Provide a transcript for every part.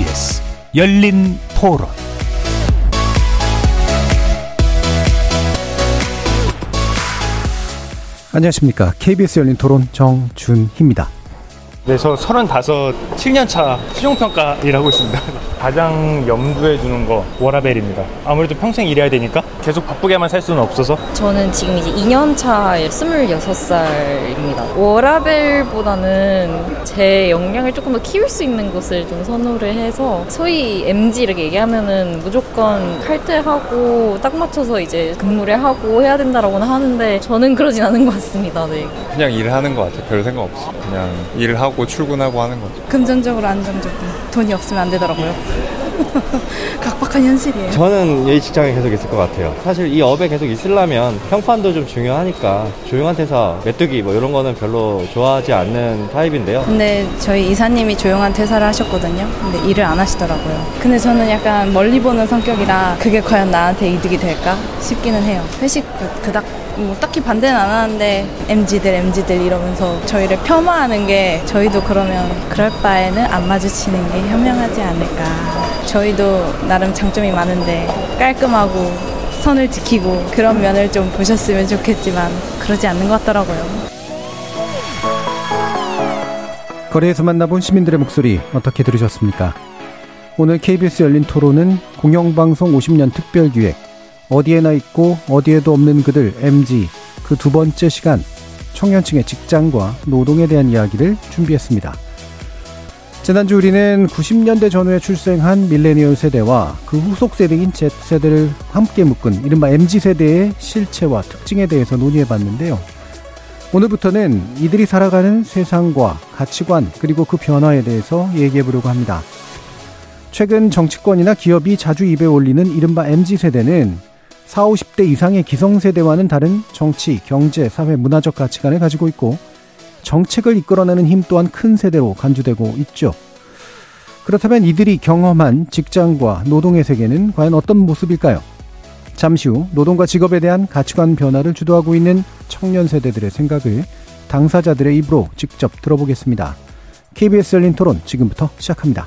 KBS 열린 토론 안녕하십니까. KBS 열린 토론 정준희입니다. 네, 저 35, 7년차 수용평가 일하고 있습니다. 가장 염두에 두는 거 워라벨입니다. 아무래도 평생 일해야 되니까 계속 바쁘게만 살 수는 없어서 저는 지금 이제 2년 차에 26살입니다. 워라벨보다는 제 역량을 조금 더 키울 수 있는 것을 좀 선호를 해서 소위 MG 이렇게 얘기하면은 무조건 칼퇴하고 딱 맞춰서 이제 근무를 하고 해야 된다라고는 하는데 저는 그러진 않은 것 같습니다. 네. 그냥 일을 하는 것 같아요. 별 생각 없이. 그냥 일을 하고 출근하고 하는 거죠. 금전적으로 안정적인 돈이 없으면 안 되더라고요. 각박한 현실이에요. 저는 이 직장에 계속 있을 것 같아요. 사실 이 업에 계속 있으려면 평판도 좀 중요하니까 조용한 퇴사, 메뚜기 뭐 이런 거는 별로 좋아하지 않는 타입인데요. 근데 저희 이사님이 조용한 퇴사를 하셨거든요. 근데 일을 안 하시더라고요. 근데 저는 약간 멀리 보는 성격이라 그게 과연 나한테 이득이 될까 싶기는 해요. 회식 그- 그닥 뭐 딱히 반대는 안 하는데 MZ들 MZ들 이러면서 저희를 폄하하는 게 저희도 그러면 그럴 바에는 안 마주치는 게 현명하지 않을까. 저희도 나름 장점이 많은데 깔끔하고 선을 지키고 그런 면을 좀 보셨으면 좋겠지만 그러지 않는 것 같더라고요. 거리에서 만나본 시민들의 목소리 어떻게 들으셨습니까? 오늘 KBS 열린 토론은 공영방송 50년 특별기획 어디에나 있고 어디에도 없는 그들 MG 그 두 번째 시간 청년층의 직장과 노동에 대한 이야기를 준비했습니다. 지난주 우리는 90년대 전후에 출생한 밀레니얼 세대와 그 후속 세대인 Z세대를 함께 묶은 이른바 MG세대의 실체와 특징에 대해서 논의해 봤는데요. 오늘부터는 이들이 살아가는 세상과 가치관 그리고 그 변화에 대해서 얘기해 보려고 합니다. 최근 정치권이나 기업이 자주 입에 올리는 이른바 MZ세대는 40, 50대 이상의 기성세대와는 다른 정치, 경제, 사회, 문화적 가치관을 가지고 있고 정책을 이끌어내는 힘 또한 큰 세대로 간주되고 있죠. 그렇다면 이들이 경험한 직장과 노동의 세계는 과연 어떤 모습일까요? 잠시 후 노동과 직업에 대한 가치관 변화를 주도하고 있는 청년 세대들의 생각을 당사자들의 입으로 직접 들어보겠습니다. KBS 열린 토론 지금부터 시작합니다.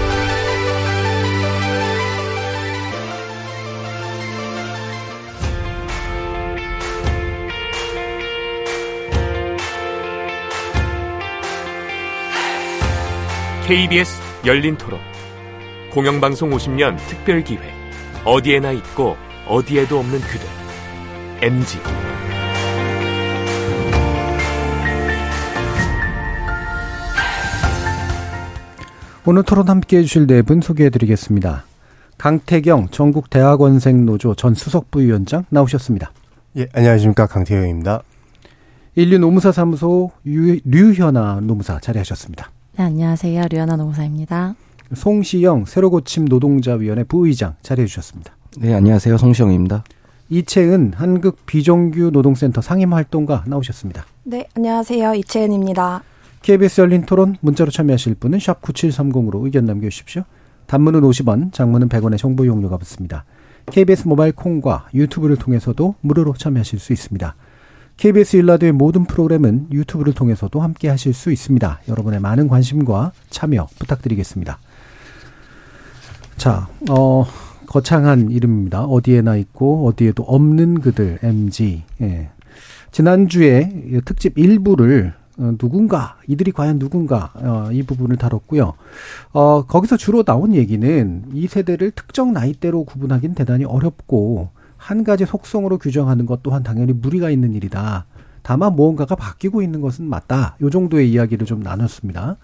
KBS 열린 토론. 공영방송 50년 특별 기획. 어디에나 있고 어디에도 없는 그들. MG. 오늘 토론 함께 해주실 네 분 소개해 드리겠습니다. 강태경 전국대학원생 노조 전 수석부위원장 나오셨습니다. 예, 안녕하십니까. 강태영입니다. 인류 노무사 사무소 유, 류현아 노무사 자리하셨습니다. 네, 안녕하세요. 류현아 노무사입니다. 송시영 새로고침 노동자위원회 부의장 자리해 주셨습니다. 네, 안녕하세요. 송시영입니다. 이채은 한국 비정규 노동센터 상임 활동가 나오셨습니다. 네, 안녕하세요. 이채은입니다. KBS 열린 토론 문자로 참여하실 분은 샵 9730으로 의견 남겨 주십시오. 단문은 50원, 장문은 100원의 정보 이용료가 붙습니다. KBS 모바일 콩과 유튜브를 통해서도 무료로 참여하실 수 있습니다. KBS 일라드의 모든 프로그램은 유튜브를 통해서도 함께 하실 수 있습니다. 여러분의 많은 관심과 참여 부탁드리겠습니다. 자, 어, 거창한 이름입니다. 어디에나 있고 어디에도 없는 그들 MG. 예. 지난주에 특집 일부를 어, 누군가 이들이 과연 누군가 어, 이 부분을 다뤘고요. 어, 거기서 주로 나온 얘기는 이 세대를 특정 나이대로 구분하기는 대단히 어렵고 한 가지 속성으로 규정하는 것 또한 당연히 무리가 있는 일이다. 다만 무언가가 바뀌고 있는 것은 맞다. 요 정도의 이야기를 좀 나눴습니다.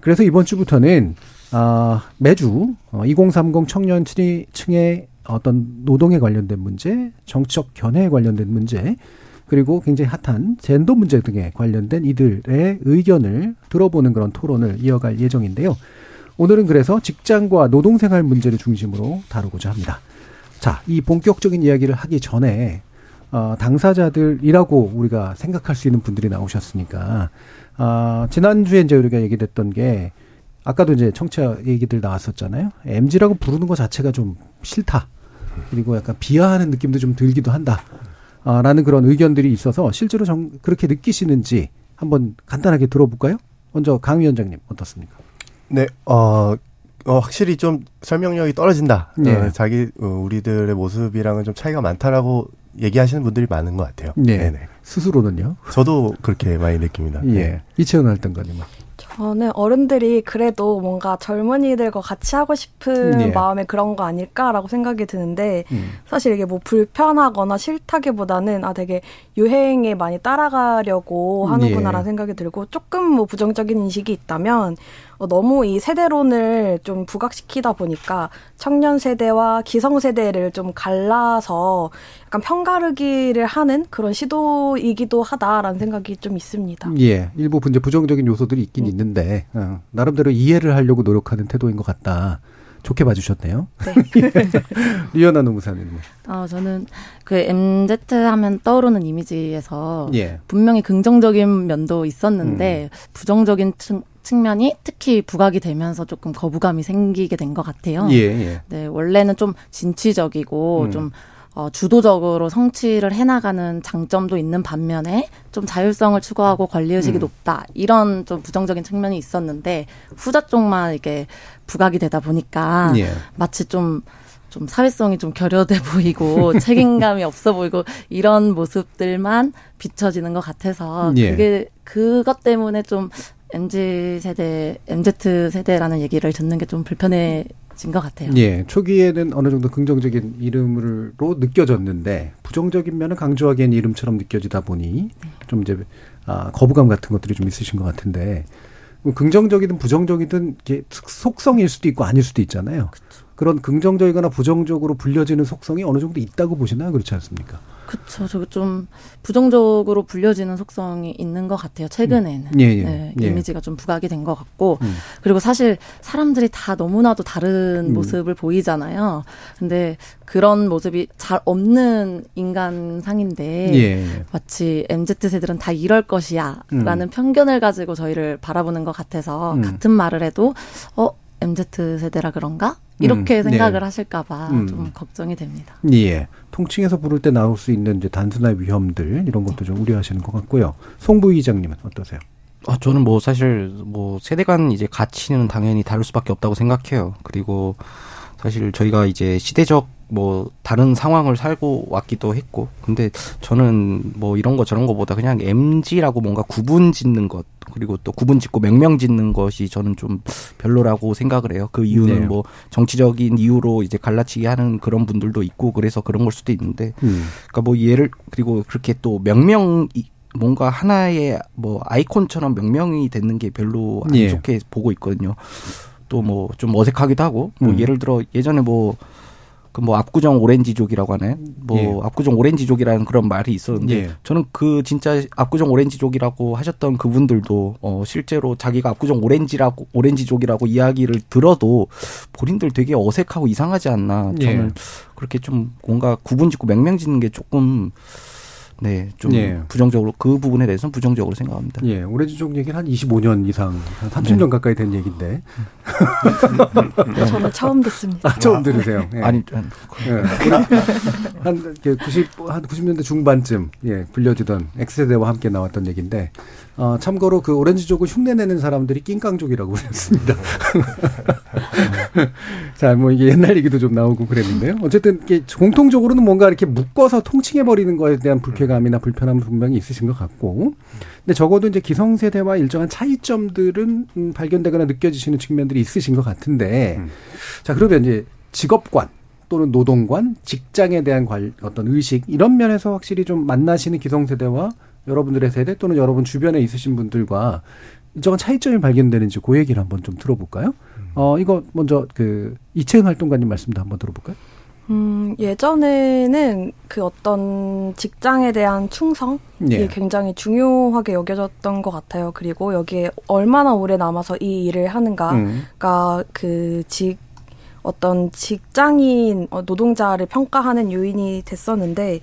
그래서 이번 주부터는 아, 매주 어, 2030 청년층의 어떤 노동에 관련된 문제, 정치적 견해에 관련된 문제, 그리고 굉장히 핫한 젠더 문제 등에 관련된 이들의 의견을 들어보는 그런 토론을 이어갈 예정인데요. 오늘은 그래서 직장과 노동생활 문제를 중심으로 다루고자 합니다. 자, 이 본격적인 이야기를 하기 전에 어, 당사자들이라고 우리가 생각할 수 있는 분들이 나오셨으니까 아, 지난주에 이제 우리가 얘기됐던 게 아까도 이제 청취자 얘기들 나왔었잖아요. MG라고 부르는 것 자체가 좀 싫다. 그리고 약간 비하하는 느낌도 좀 들기도 한다. 아, 라는 그런 의견들이 있어서 실제로 정, 그렇게 느끼시는지 한번 간단하게 들어볼까요? 먼저 강 위원장님 어떻습니까? 네, 어, 어 확실히 좀 설명력이 떨어진다. 네. 어, 자기 어, 우리들의 모습이랑은 좀 차이가 많다라고 얘기하시는 분들이 많은 것 같아요. 네. 네네. 스스로는요? 저도 그렇게 많이 느낍니다. 예. 네. 이채원 활동가님. 저는 어른들이 그래도 뭔가 젊은이들과 같이 하고 싶은 예. 마음에 그런 거 아닐까라고 생각이 드는데 음. 사실 이게 뭐 불편하거나 싫다기보다는 아 되게 유행에 많이 따라가려고 하는구나라는 예. 생각이 들고 조금 뭐 부정적인 인식이 있다면 어, 너무 이 세대론을 좀 부각시키다 보니까 청년 세대와 기성 세대를 좀 갈라서 약간 편가르기를 하는 그런 시도이기도 하다라는 생각이 좀 있습니다. 예, 일부 이제 부정적인 요소들이 있긴 있는데 어, 나름대로 이해를 하려고 노력하는 태도인 것 같다. 좋게 봐주셨네요. 리연아 노무사님. 어, 저는 그 MZ 하면 떠오르는 이미지에서 예. 분명히 긍정적인 면도 있었는데 부정적인 측, 측면이 특히 부각이 되면서 조금 거부감이 생기게 된 것 같아요. 예, 예. 네, 원래는 좀 진취적이고 음. 좀 어, 주도적으로 성취를 해나가는 장점도 있는 반면에 좀 자율성을 추구하고 권리의식이 음. 높다. 이런 좀 부정적인 측면이 있었는데 후자 쪽만 이게 부각이 되다 보니까 예. 마치 좀, 좀 사회성이 좀 결여돼 보이고 책임감이 없어 보이고 이런 모습들만 비춰지는 것 같아서 예. 그게 그것 때문에 좀 MZ 세대, MZ 세대라는 얘기를 듣는 게 좀 불편해진 것 같아요. 예, 초기에는 어느 정도 긍정적인 이름으로 느껴졌는데 부정적인 면을 강조하기엔 이름처럼 느껴지다 보니 좀 이제 아, 거부감 같은 것들이 좀 있으신 것 같은데 뭐 긍정적이든 부정적이든 이게 속성일 수도 있고 아닐 수도 있잖아요. 그런 긍정적이거나 부정적으로 불려지는 속성이 어느 정도 있다고 보시나요? 그렇지 않습니까? 그쵸. 저거 좀 부정적으로 불려지는 속성이 있는 것 같아요. 최근에는. 예, 예. 네, 예. 이미지가 좀 부각이 된 것 같고. 음. 그리고 사실 사람들이 다 너무나도 다른 음. 모습을 보이잖아요. 근데 그런 모습이 잘 없는 인간상인데. 예. 마치 MZ세들은 다 이럴 것이야. 음. 라는 편견을 가지고 저희를 바라보는 것 같아서 음. 같은 말을 해도, 어, MZ세대라 그런가? 이렇게 음. 생각을 네. 하실까봐 음. 좀 걱정이 됩니다. 예. 통칭해서 부를 때 나올 수 있는 이제 단순한 위험들 이런 것도 좀 우려하시는 것 같고요. 송 부 의장님은 어떠세요? 아, 저는 뭐 사실 뭐 세대 간 이제 가치는 당연히 다를 수밖에 없다고 생각해요. 그리고 사실 저희가 이제 시대적 뭐 다른 상황을 살고 왔기도 했고 근데 저는 뭐 이런 거 저런 거보다 그냥 MG라고 뭔가 구분 짓는 것 그리고 또 구분 짓고 명명 짓는 것이 저는 좀 별로라고 생각을 해요. 그 이유는 네. 뭐 정치적인 이유로 이제 갈라치기 하는 그런 분들도 있고 그래서 그런 걸 수도 있는데 음. 그러니까 뭐 예를 그리고 그렇게 또 명명 이- 뭔가 하나의 뭐 아이콘처럼 명명이 되는 게 별로 안 예. 좋게 보고 있거든요. 또 뭐 좀 어색하기도 하고 뭐 음. 예를 들어 예전에 뭐 그 뭐 압구정 오렌지족이라고 하나요? 뭐 예. 압구정 오렌지족이라는 그런 말이 있었는데 예. 저는 그 진짜 압구정 오렌지족이라고 하셨던 그분들도 어 실제로 자기가 압구정 오렌지라고 오렌지족이라고 이야기를 들어도 본인들 되게 어색하고 이상하지 않나 예. 저는 그렇게 좀 뭔가 구분짓고 맹명짓는 게 조금 네, 좀 예. 부정적으로 그 부분에 대해서는 부정적으로 생각합니다. 예, 오렌지족 얘기는 한 25년 이상, 한 30년 가까이 된 얘기인데. 저는 처음 듣습니다. 아, 처음 들으세요. 예. 아니, 예. 한, 이렇게 90, 한 90년대 중반쯤, 예, 불려지던 X세대와 함께 나왔던 얘기인데, 어, 참고로 그 오렌지족을 흉내내는 사람들이 낑깡족이라고 불렸습니다. 자, 뭐 이게 옛날 얘기도 좀 나오고 그랬는데요. 어쨌든 이게 공통적으로는 뭔가 이렇게 묶어서 통칭해버리는 거에 대한 불쾌감이나 불편함은 분명히 있으신 것 같고, 근데 적어도 이제 기성세대와 일정한 차이점들은 음, 발견되거나 느껴지시는 측면들이 있으신 것 같은데, 자, 그러면 이제 직업관, 또는 노동관, 직장에 대한 관, 어떤 의식 이런 면에서 확실히 좀 만나시는 기성세대와 여러분들의 세대 또는 여러분 주변에 있으신 분들과 일정한 차이점이 발견되는지 그 얘기를 한번 좀 들어볼까요? 어 이거 먼저 그 이채은 활동가님 말씀도 한번 들어볼까요? 음, 예전에는 그 어떤 직장에 대한 충성이 예. 굉장히 중요하게 여겨졌던 것 같아요. 그리고 여기에 얼마나 오래 남아서 이 일을 하는가가 음. 그 직, 어떤 직장인 어, 노동자를 평가하는 요인이 됐었는데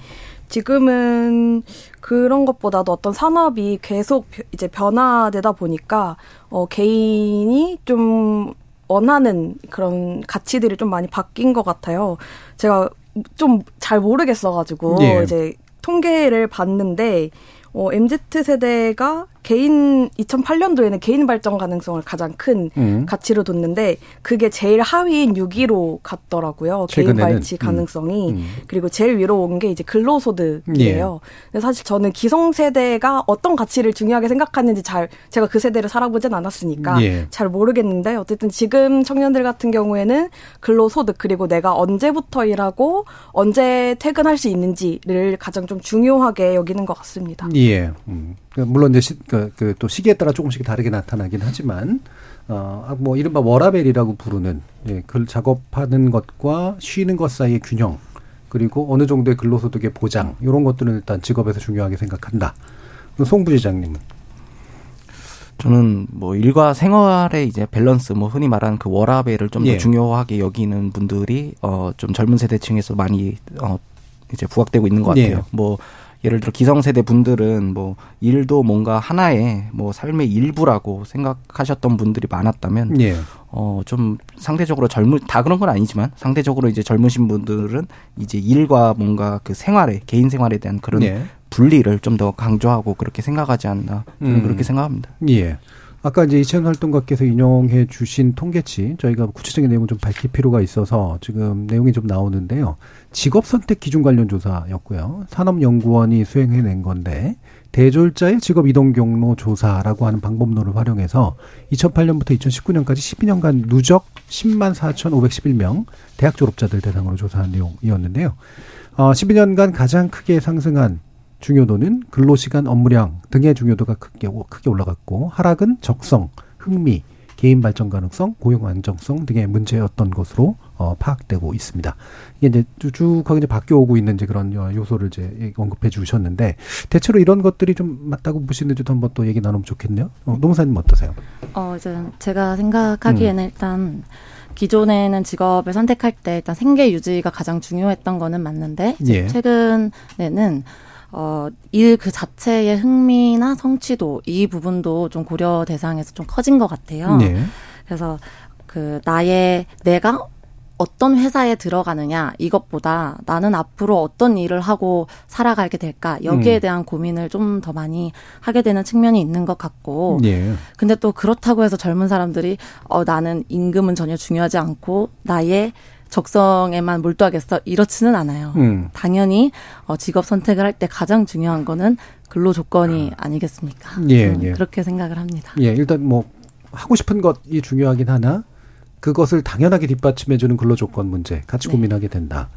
지금은 그런 것보다도 어떤 산업이 계속 이제 변화되다 보니까 어 개인이 좀 원하는 그런 가치들이 좀 많이 바뀐 것 같아요. 제가 좀 잘 모르겠어가지고 예. 이제 통계를 봤는데 어, MZ 세대가 개인 2008년도에는 개인 발전 가능성을 가장 큰 음. 가치로 뒀는데 그게 제일 하위인 6위로 갔더라고요. 개인 최근에는. 발치 음. 가능성이 음. 그리고 제일 위로 온 게 이제 근로소득이에요. 예. 근데 사실 저는 기성 세대가 어떤 가치를 중요하게 생각하는지 잘 제가 그 세대를 살아보진 않았으니까 예. 잘 모르겠는데 어쨌든 지금 청년들 같은 경우에는 근로소득 그리고 내가 언제부터 일하고 언제 퇴근할 수 있는지를 가장 좀 중요하게 여기는 것 같습니다. 예. 음. 그 물론 이제 시, 그, 그, 또 시기에 따라 조금씩 다르게 나타나긴 하지만, 어, 아, 뭐, 이른바 워라벨이라고 부르는, 예, 글 작업하는 것과 쉬는 것 사이의 균형, 그리고 어느 정도의 근로소득의 보장, 이런 것들은 일단 직업에서 중요하게 생각한다. 송 부지장님은? 저는 뭐 일과 생활의 이제 밸런스, 뭐 흔히 말하는 그 워라벨을 좀더 예. 중요하게 여기는 분들이 어좀 젊은 세대층에서 많이 어 이제 부각되고 있는 것 예. 같아요. 뭐 예를 들어 기성세대 분들은 뭐 일도 뭔가 하나의 뭐 삶의 일부라고 생각하셨던 분들이 많았다면 예. 어좀 상대적으로 젊은 다 그런 건 아니지만 상대적으로 이제 젊으신 분들은 이제 일과 뭔가 그 생활에 개인 생활에 대한 그런 예. 분리를 좀 더 강조하고 그렇게 생각하지 않나 저는 음. 그렇게 생각합니다. 예. 아까 이제 이천 활동가께서 인용해 주신 통계치 저희가 구체적인 내용을 좀 밝힐 필요가 있어서 지금 내용이 좀 나오는데요. 직업 선택 기준 관련 조사였고요. 산업연구원이 수행해낸 건데 대졸자의 직업 이동 경로 조사라고 하는 방법론을 활용해서 2008년부터 2019년까지 12년간 누적 10만 4,511명 대학 졸업자들 대상으로 조사한 내용이었는데요. 어, 12년간 가장 크게 상승한 중요도는 근로시간 업무량 등의 중요도가 크게, 크게 올라갔고 하락은 적성, 흥미, 개인 발전 가능성, 고용 안정성 등의 문제였던 것으로 어, 파악되고 있습니다. 이게 이제 쭉쭉 이제 바뀌어 오고 있는 이제 그런 어, 요소를 이제 언급해 주셨는데 대체로 이런 것들이 좀 맞다고 보시는지도 한번 또 얘기 나누면 좋겠네요. 어, 노무사님 어떠세요? 어, 이제 제가 생각하기에는 음. 일단 기존에는 직업을 선택할 때 일단 생계 유지가 가장 중요했던 거는 맞는데 예. 최근에는 어, 일 그 자체의 흥미나 성취도 이 부분도 좀 고려 대상에서 좀 커진 것 같아요. 네. 그래서 그 나의 내가 어떤 회사에 들어가느냐 이것보다 나는 앞으로 어떤 일을 하고 살아가게 될까 여기에 음. 대한 고민을 좀 더 많이 하게 되는 측면이 있는 것 같고 예. 근데 또 그렇다고 해서 젊은 사람들이 어 나는 임금은 전혀 중요하지 않고 나의 적성에만 몰두하겠어 이렇지는 않아요. 음. 당연히 어 직업 선택을 할 때 가장 중요한 거는 근로 조건이 아니겠습니까? 예, 예. 그렇게 생각을 합니다. 예, 일단 뭐 하고 싶은 것이 중요하긴 하나 그것을 당연하게 뒷받침해주는 근로조건 문제 같이 고민하게 된다.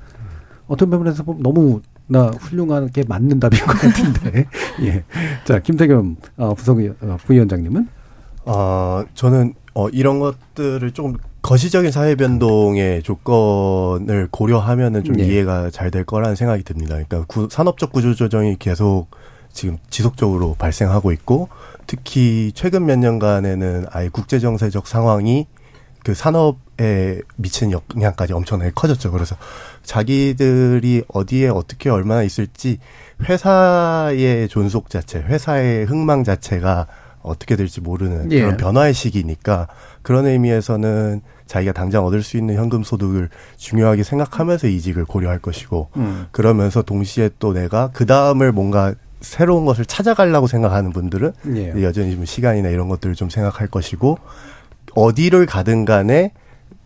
어떤 부분에서 보면 너무 나 훌륭하게 맞는 답인 것 같은데. 예. 자, 김태겸 어, 부성 어, 부위원장님은 어, 저는 어, 이런 것들을 조금 거시적인 사회 변동의 조건을 고려하면은 좀 네. 이해가 잘 될 거라는 생각이 듭니다. 그러니까 구- 산업적 구조 조정이 계속 지금 지속적으로 발생하고 있고 특히 최근 몇 년간에는 아예 국제 정세적 상황이 그 산업에 미치는 영향까지 엄청나게 커졌죠. 그래서 자기들이 어디에 어떻게 얼마나 있을지 회사의 존속 자체, 회사의 흥망 자체가 어떻게 될지 모르는 예. 그런 변화의 시기니까 그런 의미에서는 자기가 당장 얻을 수 있는 현금 소득을 중요하게 생각하면서 이직을 고려할 것이고 음. 그러면서 동시에 또 내가 그 다음을 뭔가 새로운 것을 찾아가려고 생각하는 분들은 예. 여전히 좀 시간이나 이런 것들을 좀 생각할 것이고 어디를 가든 간에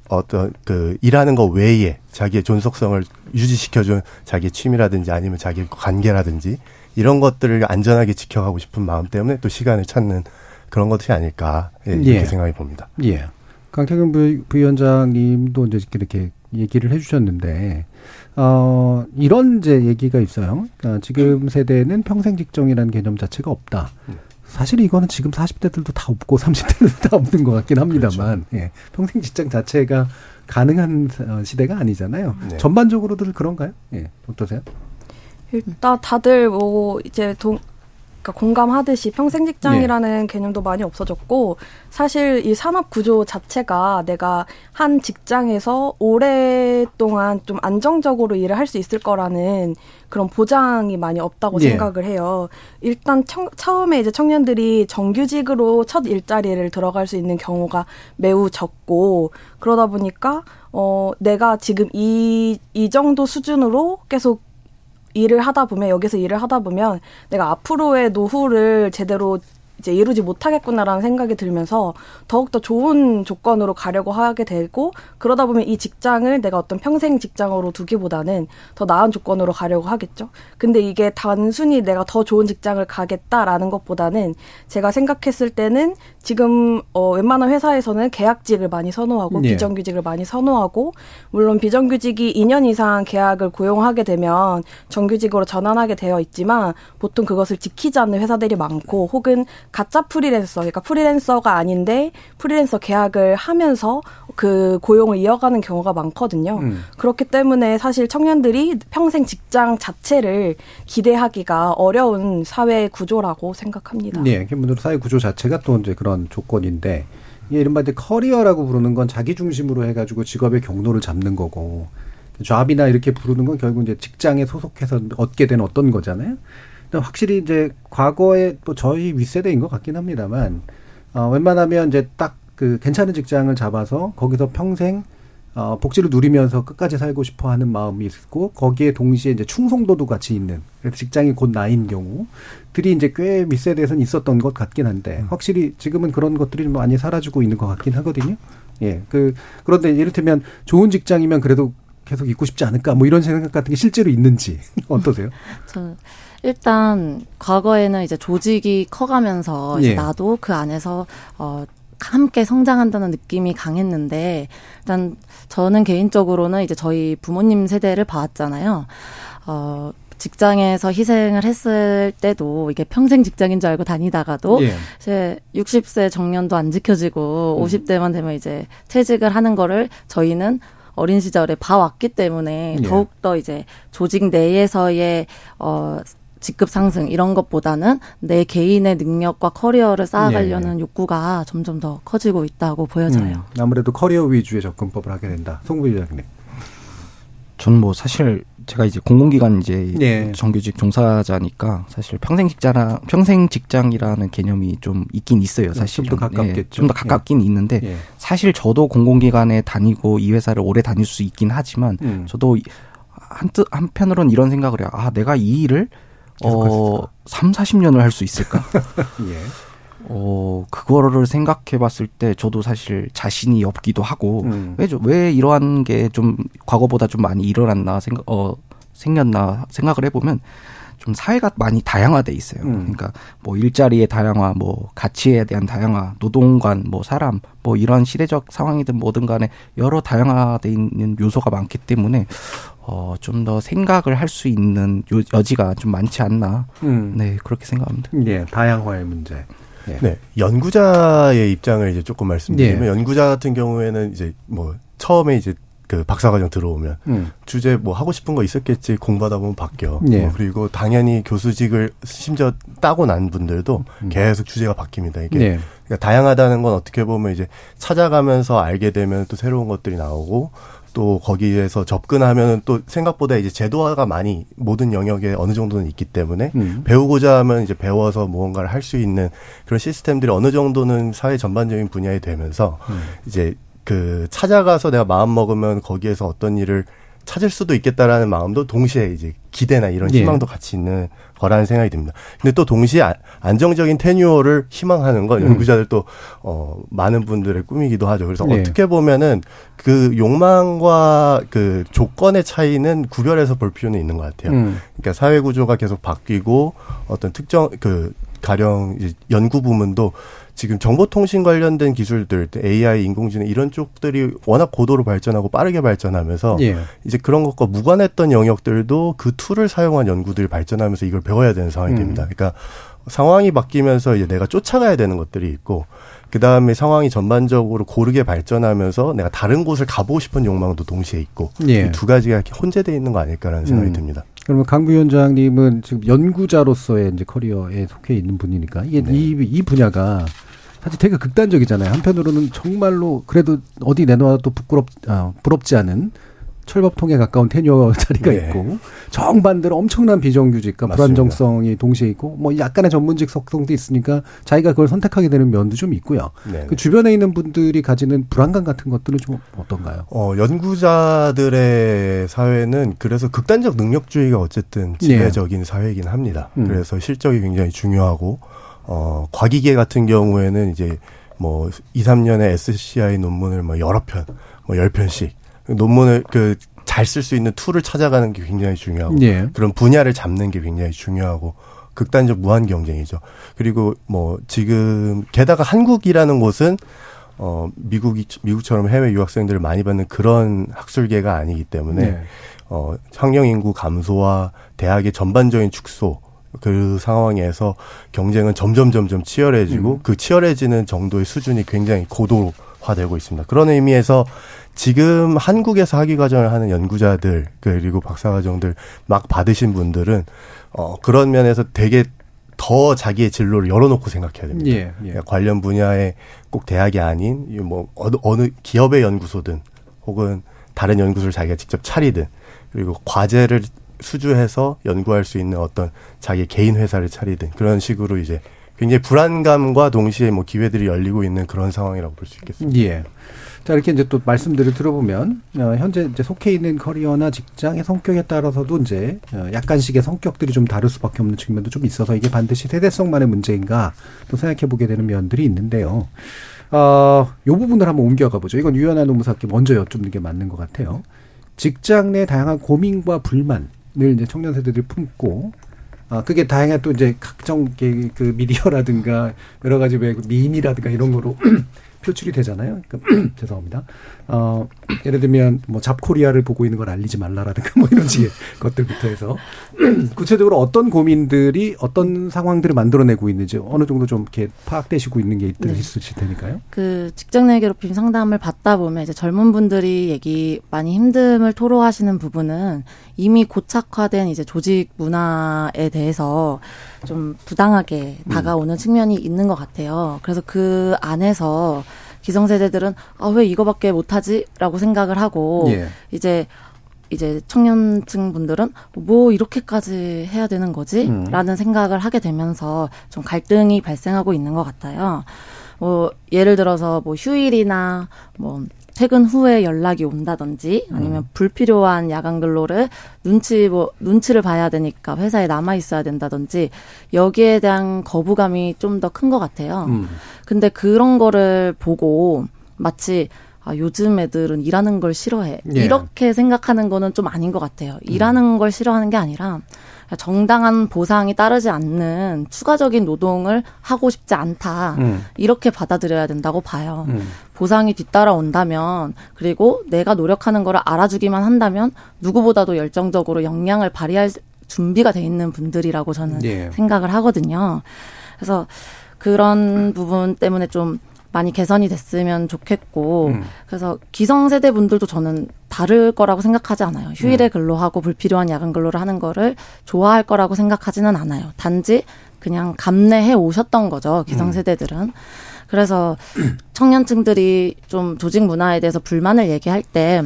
어떤 그 일하는 것 외에 자기의 존속성을 유지시켜준 자기의 취미라든지 아니면 자기의 관계라든지 이런 것들을 안전하게 지켜가고 싶은 마음 때문에 또 시간을 찾는 그런 것들이 아닐까 예, 이렇게 예. 생각이 봅니다. 예. 강태균 부, 부위원장님도 이제 이렇게 얘기를 해주셨는데, 어, 이런 이제 얘기가 있어요. 그러니까 지금 세대는 평생 직종이라는 개념 자체가 없다. 사실 이거는 지금 40대들도 다 없고 30대들도 다 없는 것 같긴 합니다만, 예. 평생 직장 자체가 가능한 어, 시대가 아니잖아요. 네. 전반적으로들 그런가요? 예. 어떠세요? 일단 다들 뭐 이제 동 그러니까 공감하듯이 평생 직장이라는 개념도 많이 없어졌고 사실 이 산업 구조 자체가 내가 한 직장에서 오랫동안 좀 안정적으로 일을 할 수 있을 거라는 그런 보장이 많이 없다고 예. 생각을 해요. 일단 청, 처음에 이제 청년들이 정규직으로 첫 일자리를 들어갈 수 있는 경우가 매우 적고 그러다 보니까 어 내가 지금 이 이 정도 수준으로 계속 일을 하다 보면 여기서 일을 하다 보면 내가 앞으로의 노후를 제대로 이제 이루지 못하겠구나라는 생각이 들면서 더욱더 좋은 조건으로 가려고 하게 되고 그러다 보면 이 직장을 내가 어떤 평생 직장으로 두기보다는 더 나은 조건으로 가려고 하겠죠. 근데 이게 단순히 내가 더 좋은 직장을 가겠다라는 것보다는 제가 생각했을 때는 지금 어 웬만한 회사에서는 계약직을 많이 선호하고 예. 비정규직을 많이 선호하고 물론 비정규직이 2년 이상 계약을 고용하게 되면 정규직으로 전환하게 되어 있지만 보통 그것을 지키지 않는 회사들이 많고 혹은 가짜 프리랜서 그러니까 프리랜서가 아닌데 프리랜서 계약을 하면서 그 고용을 이어가는 경우가 많거든요. 음. 그렇기 때문에 사실 청년들이 평생 직장 자체를 기대하기가 어려운 사회 구조라고 생각합니다. 네, 기본적으로 사회 구조 자체가 또 이제 그런 조건인데 이게 이른바 이제 커리어라고 부르는 건 자기 중심으로 해가지고 직업의 경로를 잡는 거고 잡이나 이렇게 부르는 건 결국 이제 직장에 소속해서 얻게 된 어떤 거잖아요. 확실히 이제 과거에 또 저희 윗세대인 것 같긴 합니다만 어, 웬만하면 이제 딱 그 괜찮은 직장을 잡아서 거기서 평생 어, 복지를 누리면서 끝까지 살고 싶어 하는 마음이 있고, 거기에 동시에 이제 충성도도 같이 있는, 그래서 직장이 곧 나인 경우들이 이제 꽤 밑세대에서는 있었던 것 같긴 한데, 확실히 지금은 그런 것들이 좀 많이 사라지고 있는 것 같긴 하거든요. 예. 그, 그런데 이를테면 좋은 직장이면 그래도 계속 있고 싶지 않을까, 뭐 이런 생각 같은 게 실제로 있는지, 어떠세요? 저 일단 과거에는 이제 조직이 커가면서 이제 예. 나도 그 안에서 어 함께 성장한다는 느낌이 강했는데 일단 저는 개인적으로는 이제 저희 부모님 세대를 봐왔잖아요. 어 직장에서 희생을 했을 때도 이게 평생 직장인 줄 알고 다니다가도 예. 이제 60세 정년도 안 지켜지고 음. 50대만 되면 이제 퇴직을 하는 거를 저희는 어린 시절에 봐왔기 때문에 예. 더욱더 이제 조직 내에서의 어 직급 상승 이런 것보다는 내 개인의 능력과 커리어를 쌓아가려는 욕구가 점점 더 커지고 있다고 보여져요. 음, 아무래도 커리어 위주의 접근법을 하게 된다. 송 부의장님. 저는 뭐 사실 제가 이제 공공기관 이제 예. 정규직 종사자니까 사실 평생 직장 평생 직장이라는 개념이 좀 있긴 있어요. 사실 좀더 가깝겠죠. 좀더 가깝긴 있는데 예. 사실 저도 공공기관에 다니고 이 회사를 오래 다닐 수 있긴 하지만 음. 저도 한뜻 한편으로는 이런 생각을 해요. 아 내가 이 일을 어 3, 40년을 할 수 있을까? 예. 어, 그거를 생각해 봤을 때 저도 사실 자신이 없기도 하고, 음. 왜, 저- 왜 이러한 게 좀 과거보다 좀 많이 일어났나 생각, 어, 생겼나 생각을 해보면 좀 사회가 많이 다양화돼 있어요. 음. 그러니까 뭐 일자리의 다양화, 뭐 가치에 대한 다양화, 노동관, 뭐 사람, 뭐 이런 시대적 상황이든 뭐든 간에 여러 다양화돼 있는 요소가 많기 때문에 어, 좀 더 생각을 할 수 있는 요- 여지가 좀 많지 않나. 음. 네, 그렇게 생각합니다. 예, 다양화의 문제. 예. 네. 연구자의 입장을 이제 조금 말씀드리면 예. 연구자 같은 경우에는 이제 뭐 처음에 이제 그 박사과정 들어오면 음. 주제 뭐 하고 싶은 거 있었겠지 공부하다 보면 바뀌어. 예. 뭐 그리고 당연히 교수직을 심지어 따고 난 분들도 계속 주제가 바뀝니다. 이게 음. 예. 그러니까 다양하다는 건 어떻게 보면 이제 찾아가면서 알게 되면 또 새로운 것들이 나오고 또 거기에서 접근하면 또 생각보다 이제 제도화가 많이 모든 영역에 어느 정도는 있기 때문에 음. 배우고자 하면 이제 배워서 무언가를 할 수 있는 그런 시스템들이 어느 정도는 사회 전반적인 분야에 되면서 이제 그 찾아가서 내가 마음 먹으면 거기에서 어떤 일을 찾을 수도 있겠다라는 마음도 동시에 이제 기대나 이런 예. 희망도 같이 있는 거라는 생각이 듭니다. 근데 또 동시에 아- 안정적인 테뉴어를 희망하는 건 음. 연구자들도 어 많은 분들의 꿈이기도 하죠. 그래서 예. 어떻게 보면은 그 욕망과 그 조건의 차이는 구별해서 볼 필요는 있는 것 같아요. 음. 그러니까 사회 구조가 계속 바뀌고 어떤 특정 그 가령 연구 부문도 지금 정보통신 관련된 기술들, AI, 인공지능 이런 쪽들이 워낙 고도로 발전하고 빠르게 발전하면서 예. 이제 그런 것과 무관했던 영역들도 그 tool을 사용한 연구들이 발전하면서 이걸 배워야 되는 상황이 음. 됩니다. 그러니까 상황이 바뀌면서 이제 내가 쫓아가야 되는 것들이 있고 그 다음에 상황이 전반적으로 고르게 발전하면서 내가 다른 곳을 가보고 싶은 욕망도 동시에 있고 예. 이 두 가지가 이렇게 혼재되어 있는 거 아닐까라는 생각이 음. 듭니다. 그러면 강 부위원장님은 지금 연구자로서의 이제 커리어에 속해 있는 분이니까 이게 네. 이, 이 분야가 사실 되게 극단적이잖아요. 한편으로는 정말로 그래도 어디 내놔도 부끄럽 아, 부럽지 않은 철법통에 가까운 테뉴어 자리가 네. 있고 정반대로 엄청난 비정규직과 맞습니다. 불안정성이 동시에 있고 뭐 약간의 전문직 속성도 있으니까 자기가 그걸 선택하게 되는 면도 좀 있고요. 네. 그 주변에 있는 분들이 가지는 불안감 같은 것들은 좀 어떤가요? 어, 연구자들의 사회는 그래서 극단적 능력주의가 어쨌든 지배적인 사회이긴 합니다. 음. 그래서 실적이 굉장히 중요하고, 어, 과기계 같은 경우에는 이제 뭐 2, 3년에 SCI 논문을 뭐 여러 편, 뭐 10편씩 논문을 그 잘 쓸 수 있는 tool을 찾아가는 게 굉장히 중요하고 예. 그런 분야를 잡는 게 굉장히 중요하고 극단적 무한 경쟁이죠. 그리고 뭐 지금 게다가 한국이라는 곳은 어 미국이 미국처럼 해외 유학생들을 많이 받는 그런 학술계가 아니기 때문에 네. 어 학령 인구 감소와 대학의 전반적인 축소 그 상황에서 경쟁은 점점 점점 치열해지고 그 치열해지는 정도의 수준이 굉장히 고도화되고 있습니다. 그런 의미에서 지금 한국에서 학위 과정을 하는 연구자들 그리고 박사 과정들 막 받으신 분들은 어 그런 면에서 되게 더 자기의 진로를 열어놓고 생각해야 됩니다. 예, 예. 관련 분야에 꼭 대학이 아닌 이뭐 어느, 어느 기업의 연구소든 혹은 다른 연구소를 자기가 직접 차리든 그리고 과제를 수주해서 연구할 수 있는 어떤 자기 개인 회사를 차리든 그런 식으로 이제 굉장히 불안감과 동시에 뭐 기회들이 열리고 있는 그런 상황이라고 볼 수 있겠습니다. 예. 자, 이렇게 이제 또 말씀들을 들어보면, 어, 현재 이제 속해 있는 커리어나 직장의 성격에 따라서도 이제, 어, 약간씩의 성격들이 좀 다를 수밖에 없는 측면도 좀 있어서 이게 반드시 세대성만의 문제인가 또 생각해 보게 되는 면들이 있는데요. 어, 요 부분을 한번 옮겨가 보죠. 이건 유연한 노무사께 먼저 여쭙는 게 맞는 것 같아요. 직장 내 다양한 고민과 불만 을 이제 청년 세대들이 품고, 아, 그게 다양한 또 이제 각종 게- 그 미디어라든가 여러 가지 왜 밈이라든가 이런 거로 표출이 되잖아요. 그러니까 죄송합니다. 어, 예를 들면 뭐 잡코리아를 보고 있는 걸 알리지 말라라든가 뭐 이런 식의 것들부터 해서 구체적으로 어떤 고민들이 어떤 상황들을 만들어내고 있는지 어느 정도 좀 이렇게 파악되시고 있는 게 있- 네. 있으실 테니까요. 그 직장 내 괴롭힘 상담을 받다 보면 이제 젊은 분들이 얘기 많이 힘듦을 토로하시는 부분은 이미 고착화된 이제 조직 문화에 대해서 좀 부당하게 음. 다가오는 측면이 있는 것 같아요. 그래서 그 안에서 기성세대들은 아 왜 이거밖에 못하지라고 생각을 하고 예. 이제 이제 청년층 분들은 뭐 이렇게까지 해야 되는 거지? 음. 라는 생각을 하게 되면서 좀 갈등이 발생하고 있는 것 같아요. 뭐 예를 들어서 뭐 휴일이나 뭐 퇴근 후에 연락이 온다든지 아니면 불필요한 야간 근로를 눈치 뭐 눈치를 봐야 되니까 회사에 남아 있어야 된다든지 여기에 대한 거부감이 좀 더 큰 것 같아요. 음. 근데 그런 거를 보고 마치 아, 요즘 애들은 일하는 걸 싫어해. 예. 이렇게 생각하는 거는 좀 아닌 것 같아요. 일하는 걸 싫어하는 게 아니라 정당한 보상이 따르지 않는 추가적인 노동을 하고 싶지 않다. 음. 이렇게 받아들여야 된다고 봐요. 음. 보상이 뒤따라온다면 그리고 내가 노력하는 거를 알아주기만 한다면 누구보다도 열정적으로 역량을 발휘할 준비가 돼 있는 분들이라고 저는 예. 생각을 하거든요. 그래서 그런 부분 때문에 좀 많이 개선이 됐으면 좋겠고 음. 그래서 기성세대 분들도 저는 다를 거라고 생각하지 않아요. 휴일에 근로하고 불필요한 야간 근로를 하는 거를 좋아할 거라고 생각하지는 않아요. 단지 그냥 감내해 오셨던 거죠. 기성세대들은. 그래서 청년층들이 좀 조직 문화에 대해서 불만을 얘기할 때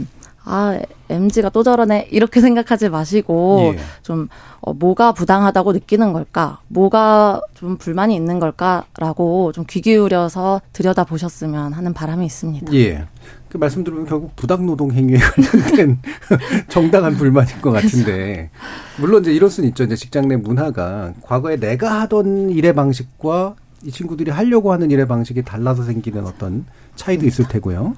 아, MG가 또 저러네. 이렇게 생각하지 마시고, 예. 좀, 어, 뭐가 부당하다고 느끼는 걸까? 뭐가 좀 불만이 있는 걸까라고 좀 귀 기울여서 들여다 보셨으면 하는 바람이 있습니다. 예. 그 말씀 들으면 결국 부당노동 행위에 관련된 정당한 불만인 것 같은데 물론 이제 이럴 수는 있죠. 이제 직장 내 문화가 과거에 내가 하던 일의 방식과 이 친구들이 하려고 하는 일의 방식이 달라서 생기는 어떤 차이도 있을 테고요.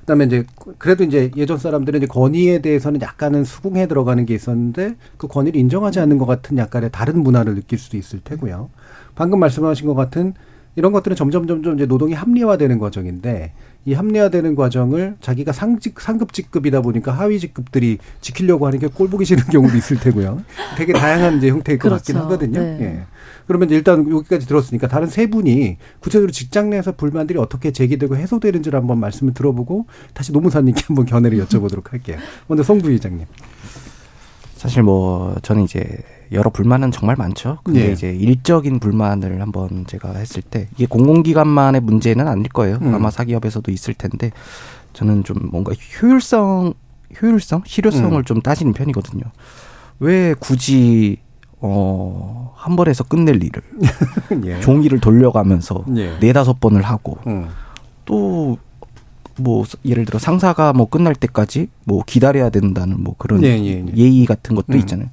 그다음에 이제 그래도 이제 예전 사람들은 이제 권위에 대해서는 약간은 수긍해 들어가는 게 있었는데 그 권위를 인정하지 않는 것 같은 약간의 다른 문화를 느낄 수도 있을 테고요. 방금 말씀하신 것 같은 이런 것들은 점점 점점 이제 노동이 합리화되는 과정인데 이 합리화되는 과정을 자기가 상직 상급 직급이다 보니까 하위 직급들이 지키려고 하는 게 꼴보기 싫은 경우도 있을 테고요. 되게 다양한 이제 형태일 것 같긴 그렇죠. 하거든요. 네. 예. 그러면 일단 여기까지 들었으니까 다른 세 분이 구체적으로 직장 내에서 불만들이 어떻게 제기되고 해소되는지를 한번 말씀을 들어보고 다시 노무사님께 한번 견해를 여쭤보도록 할게요. 먼저 송 부회장님. 사실 뭐 저는 이제 여러 불만은 정말 많죠. 근데 예. 이제 일적인 불만을 한번 제가 했을 때 이게 공공기관만의 문제는 아닐 거예요. 음. 아마 사기업에서도 있을 텐데 저는 좀 뭔가 효율성, 효율성, 실효성을 음. 좀 따지는 편이거든요. 왜 굳이 어, 한 번에서 끝낼 일을 예. 종이를 돌려가면서 예. 네다섯 번을 하고 음. 또뭐 예를 들어 상사가 뭐 끝날 때까지 뭐 기다려야 된다는 뭐 그런 예, 예, 예. 예의 같은 것도 음. 있잖아요.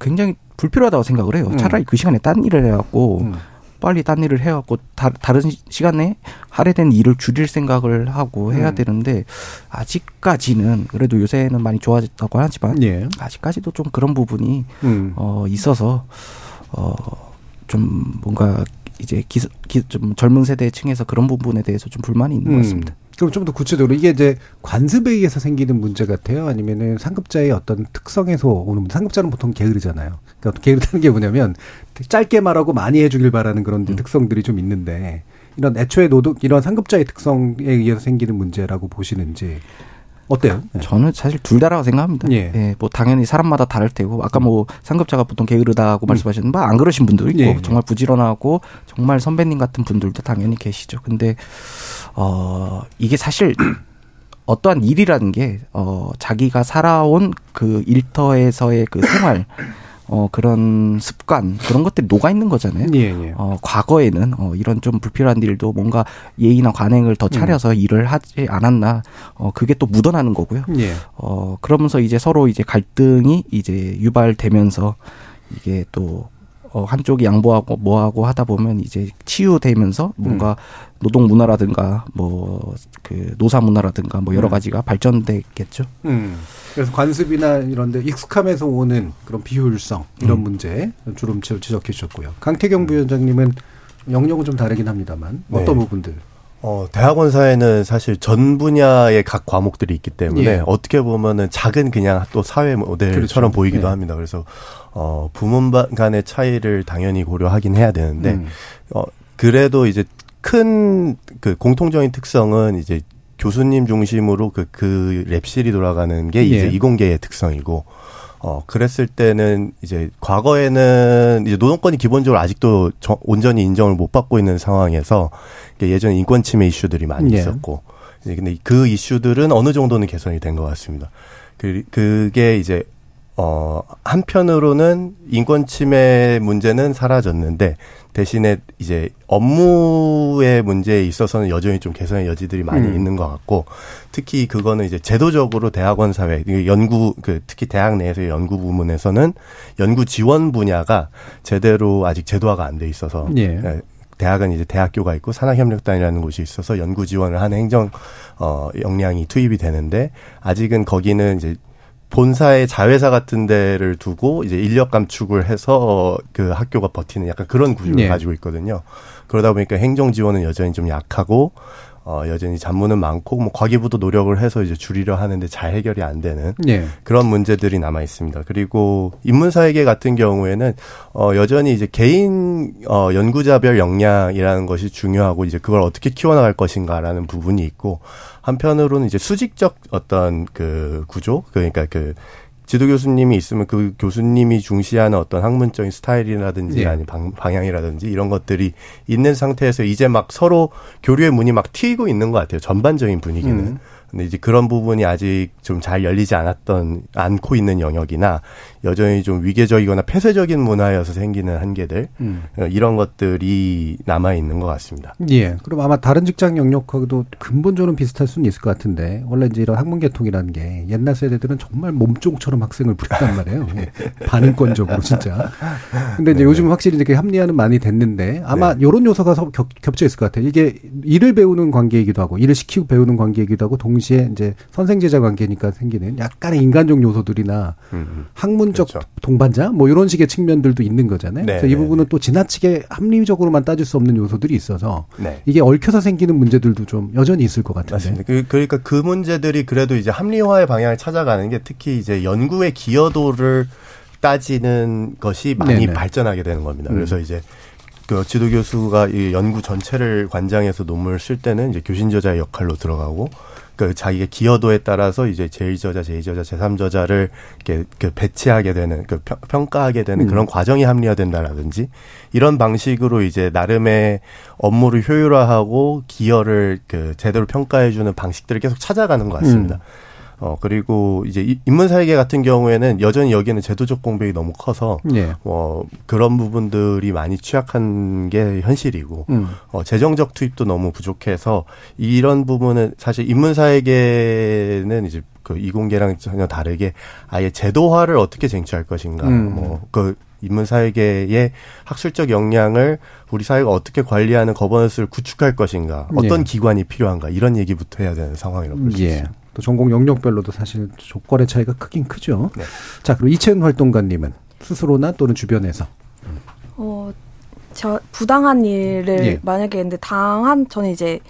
굉장히 불필요하다고 생각을 해요. 음. 차라리 그 시간에 딴 일을 해갖고 음. 빨리 딴 일을 해갖고 다, 시- 시간에 할애된 일을 줄일 생각을 하고 해야 음. 되는데 아직까지는 그래도 요새는 많이 좋아졌다고 하지만 예. 아직까지도 좀 그런 부분이 음. 어 있어서 어 좀 뭔가 이제 기, 기, 좀 젊은 세대층에서 그런 부분에 대해서 좀 불만이 있는 것 같습니다. 음. 그럼 좀 더 구체적으로 이게 이제 관습에 의해서 생기는 문제 같아요? 아니면은 상급자의 어떤 특성에서 오는? 상급자는 보통 게으르잖아요. 그러니까 게으르다는 게 뭐냐면 짧게 말하고 많이 해주길 바라는 그런 음. 특성들이 좀 있는데 이런 애초에 노동 이런 상급자의 특성에 의해서 생기는 문제라고 보시는지 어때요? 네. 저는 사실 둘 다라고 생각합니다. 예. 뭐 당연히 사람마다 다를 테고 아까 뭐 상급자가 보통 게으르다고 말씀하셨는데 뭐안 그러신 분도 있고 음. 예. 정말 부지런하고 정말 선배님 같은 분들도 당연히 계시죠. 근데 어 이게 사실 어떠한 일이라는 게 어 자기가 살아온 그 일터에서의 그 생활 어 그런 습관 그런 것들이 녹아 있는 거잖아요. 예, 예. 어 과거에는 어 이런 좀 불필요한 일도 뭔가 예의나 관행을 더 차려서 일을 하지 않았나 어 그게 또 묻어나는 거고요. 예. 어 그러면서 이제 서로 이제 갈등이 이제 유발되면서 이게 또 어, 한쪽이 양보하고 뭐하고 하다 보면 이제 치유되면서 뭔가 노동 문화라든가 뭐 그 노사 문화라든가 뭐 여러 음. 가지가 발전되겠죠. 음. 그래서 관습이나 이런데 익숙함에서 오는 그런 비효율성 이런 음. 문제 주름 지적해 주셨고요. 강태경 부위원장님은 영역은 좀 다르긴 합니다만 어떤 네. 부분들? 어, 대학원사에는 사실 전 분야의 각 과목들이 있기 때문에 예. 어떻게 보면은 작은 그냥 또 사회 모델처럼 그렇죠. 보이기도 예. 합니다. 그래서 어, 부문 바- 간의 차이를 당연히 고려하긴 해야 되는데 음. 어, 그래도 이제 큰 그 공통적인 특성은 이제 교수님 중심으로 그, 그 랩실이 돌아가는 게 이제 예. 이공계의 특성이고, 어, 그랬을 때는 이제 과거에는 이제 노동권이 기본적으로 아직도 저- 온전히 인정을 못 받고 있는 상황에서 예전에 인권 침해 이슈들이 많이 예. 있었고, 이제 근데 그 이슈들은 어느 정도는 개선이 된 것 같습니다. 그, 그게 이제 어, 한편으로는 인권 침해 문제는 사라졌는데 대신에 이제 업무의 문제에 있어서는 여전히 좀 개선의 여지들이 많이 음. 있는 것 같고 특히 그거는 이제 제도적으로 대학원 사회 연구 그 특히 대학 내에서의 연구 부문에서는 연구 지원 분야가 제대로 아직 제도화가 안 돼 있어서 예. 예, 대학은 이제 대학교가 있고 산학협력단이라는 곳이 있어서 연구 지원을 하는 행정 어 역량이 투입이 되는데 아직은 거기는 이제 본사의 자회사 같은 데를 두고 이제 인력 감축을 해서 그 학교가 버티는 약간 그런 구조를 예. 가지고 있거든요. 그러다 보니까 행정 지원은 여전히 좀 약하고 어 여전히 잡무는 많고 뭐 과기부도 노력을 해서 이제 줄이려 하는데 잘 해결이 안 되는 예. 그런 문제들이 남아 있습니다. 그리고 인문사회계 같은 경우에는 어 여전히 이제 개인 어 연구자별 역량이라는 것이 중요하고 이제 그걸 어떻게 키워나갈 것인가라는 부분이 있고 한편으로는 이제 수직적 어떤 그 구조 그러니까 그 지도 교수님이 있으면 그 교수님이 중시하는 어떤 학문적인 스타일이라든지 예. 아니 방, 방향이라든지 이런 것들이 있는 상태에서 이제 막 서로 교류의 문이 막 트이고 있는 것 같아요. 전반적인 분위기는. 음. 근데 이제 그런 부분이 아직 좀 잘 열리지 않았던 않고 있는 영역이나 여전히 좀 위계적이거나 폐쇄적인 문화여서 생기는 한계들 음. 어, 이런 것들이 남아 있는 것 같습니다. 예. 그럼 아마 다른 직장 영역하고도 근본적으로 비슷할 수는 있을 것 같은데 원래 이제 이런 학문 계통이라는 게 옛날 세대들은 정말 몸종처럼 학생을 부렸단 말이에요. 예. 반응권적으로 진짜. 근데 이제 요즘은 확실히 이렇게 합리화는 많이 됐는데 아마 네. 요런 요소가 서 겹, 겹쳐 있을 것 같아요. 이게 일을 배우는 관계이기도 하고 일을 시키고 배우는 관계이기도 하고 동 시에 이제 선생 제자 관계니까 생기는 약간의 인간적 요소들이나 음, 학문적 그렇죠. 동반자 뭐 이런 식의 측면들도 있는 거잖아요. 네, 그래서 이 네, 부분은 또 지나치게 합리적으로만 따질 수 없는 요소들이 있어서 네. 이게 얽혀서 생기는 문제들도 좀 여전히 있을 것 같은데. 맞습니다. 그, 그러니까 그 문제들이 그래도 이제 합리화의 방향을 찾아가는 게 특히 이제 연구의 기여도를 따지는 것이 많이 네네. 발전하게 되는 겁니다. 음. 그래서 이제 그 지도 교수가 이 연구 전체를 관장해서 논문을 쓸 때는 이제 교신 저자의 역할로 들어가고 그 자기의 기여도에 따라서 이제 제1저자, 제2저자, 제3저자를 이렇게 그 배치하게 되는 그 평, 가하게 되는 음. 그런 과정이 합리화된다라든지 이런 방식으로 이제 나름의 업무를 효율화하고 기여를 그 제대로 평가해 주는 방식들을 계속 찾아가는 것 같습니다. 음. 어 그리고 이제 이- 인문사회계 같은 경우에는 여전히 여기는 제도적 공백이 너무 커서 예. 어 그런 부분들이 많이 취약한 게 현실이고 음. 어 재정적 투입도 너무 부족해서 이런 부분은 사실 인문사회계는 이제 그 이공계랑 전혀 다르게 아예 제도화를 어떻게 쟁취할 것인가 음. 뭐그 인문사회계의 학술적 역량을 우리 사회가 어떻게 관리하는 거버넌스를 구축할 것인가 어떤 예. 기관이 필요한가 이런 얘기부터 해야 되는 상황이라고 볼수 예. 있습니다. 또 전공 영역별로도 사실 조건의 차이가 크긴 크죠. 네. 자, 그리고 이채은 활동가님은 스스로나 또는 주변에서 어, 저 부당한 일을 예. 만약에 근데 당한 저는 이제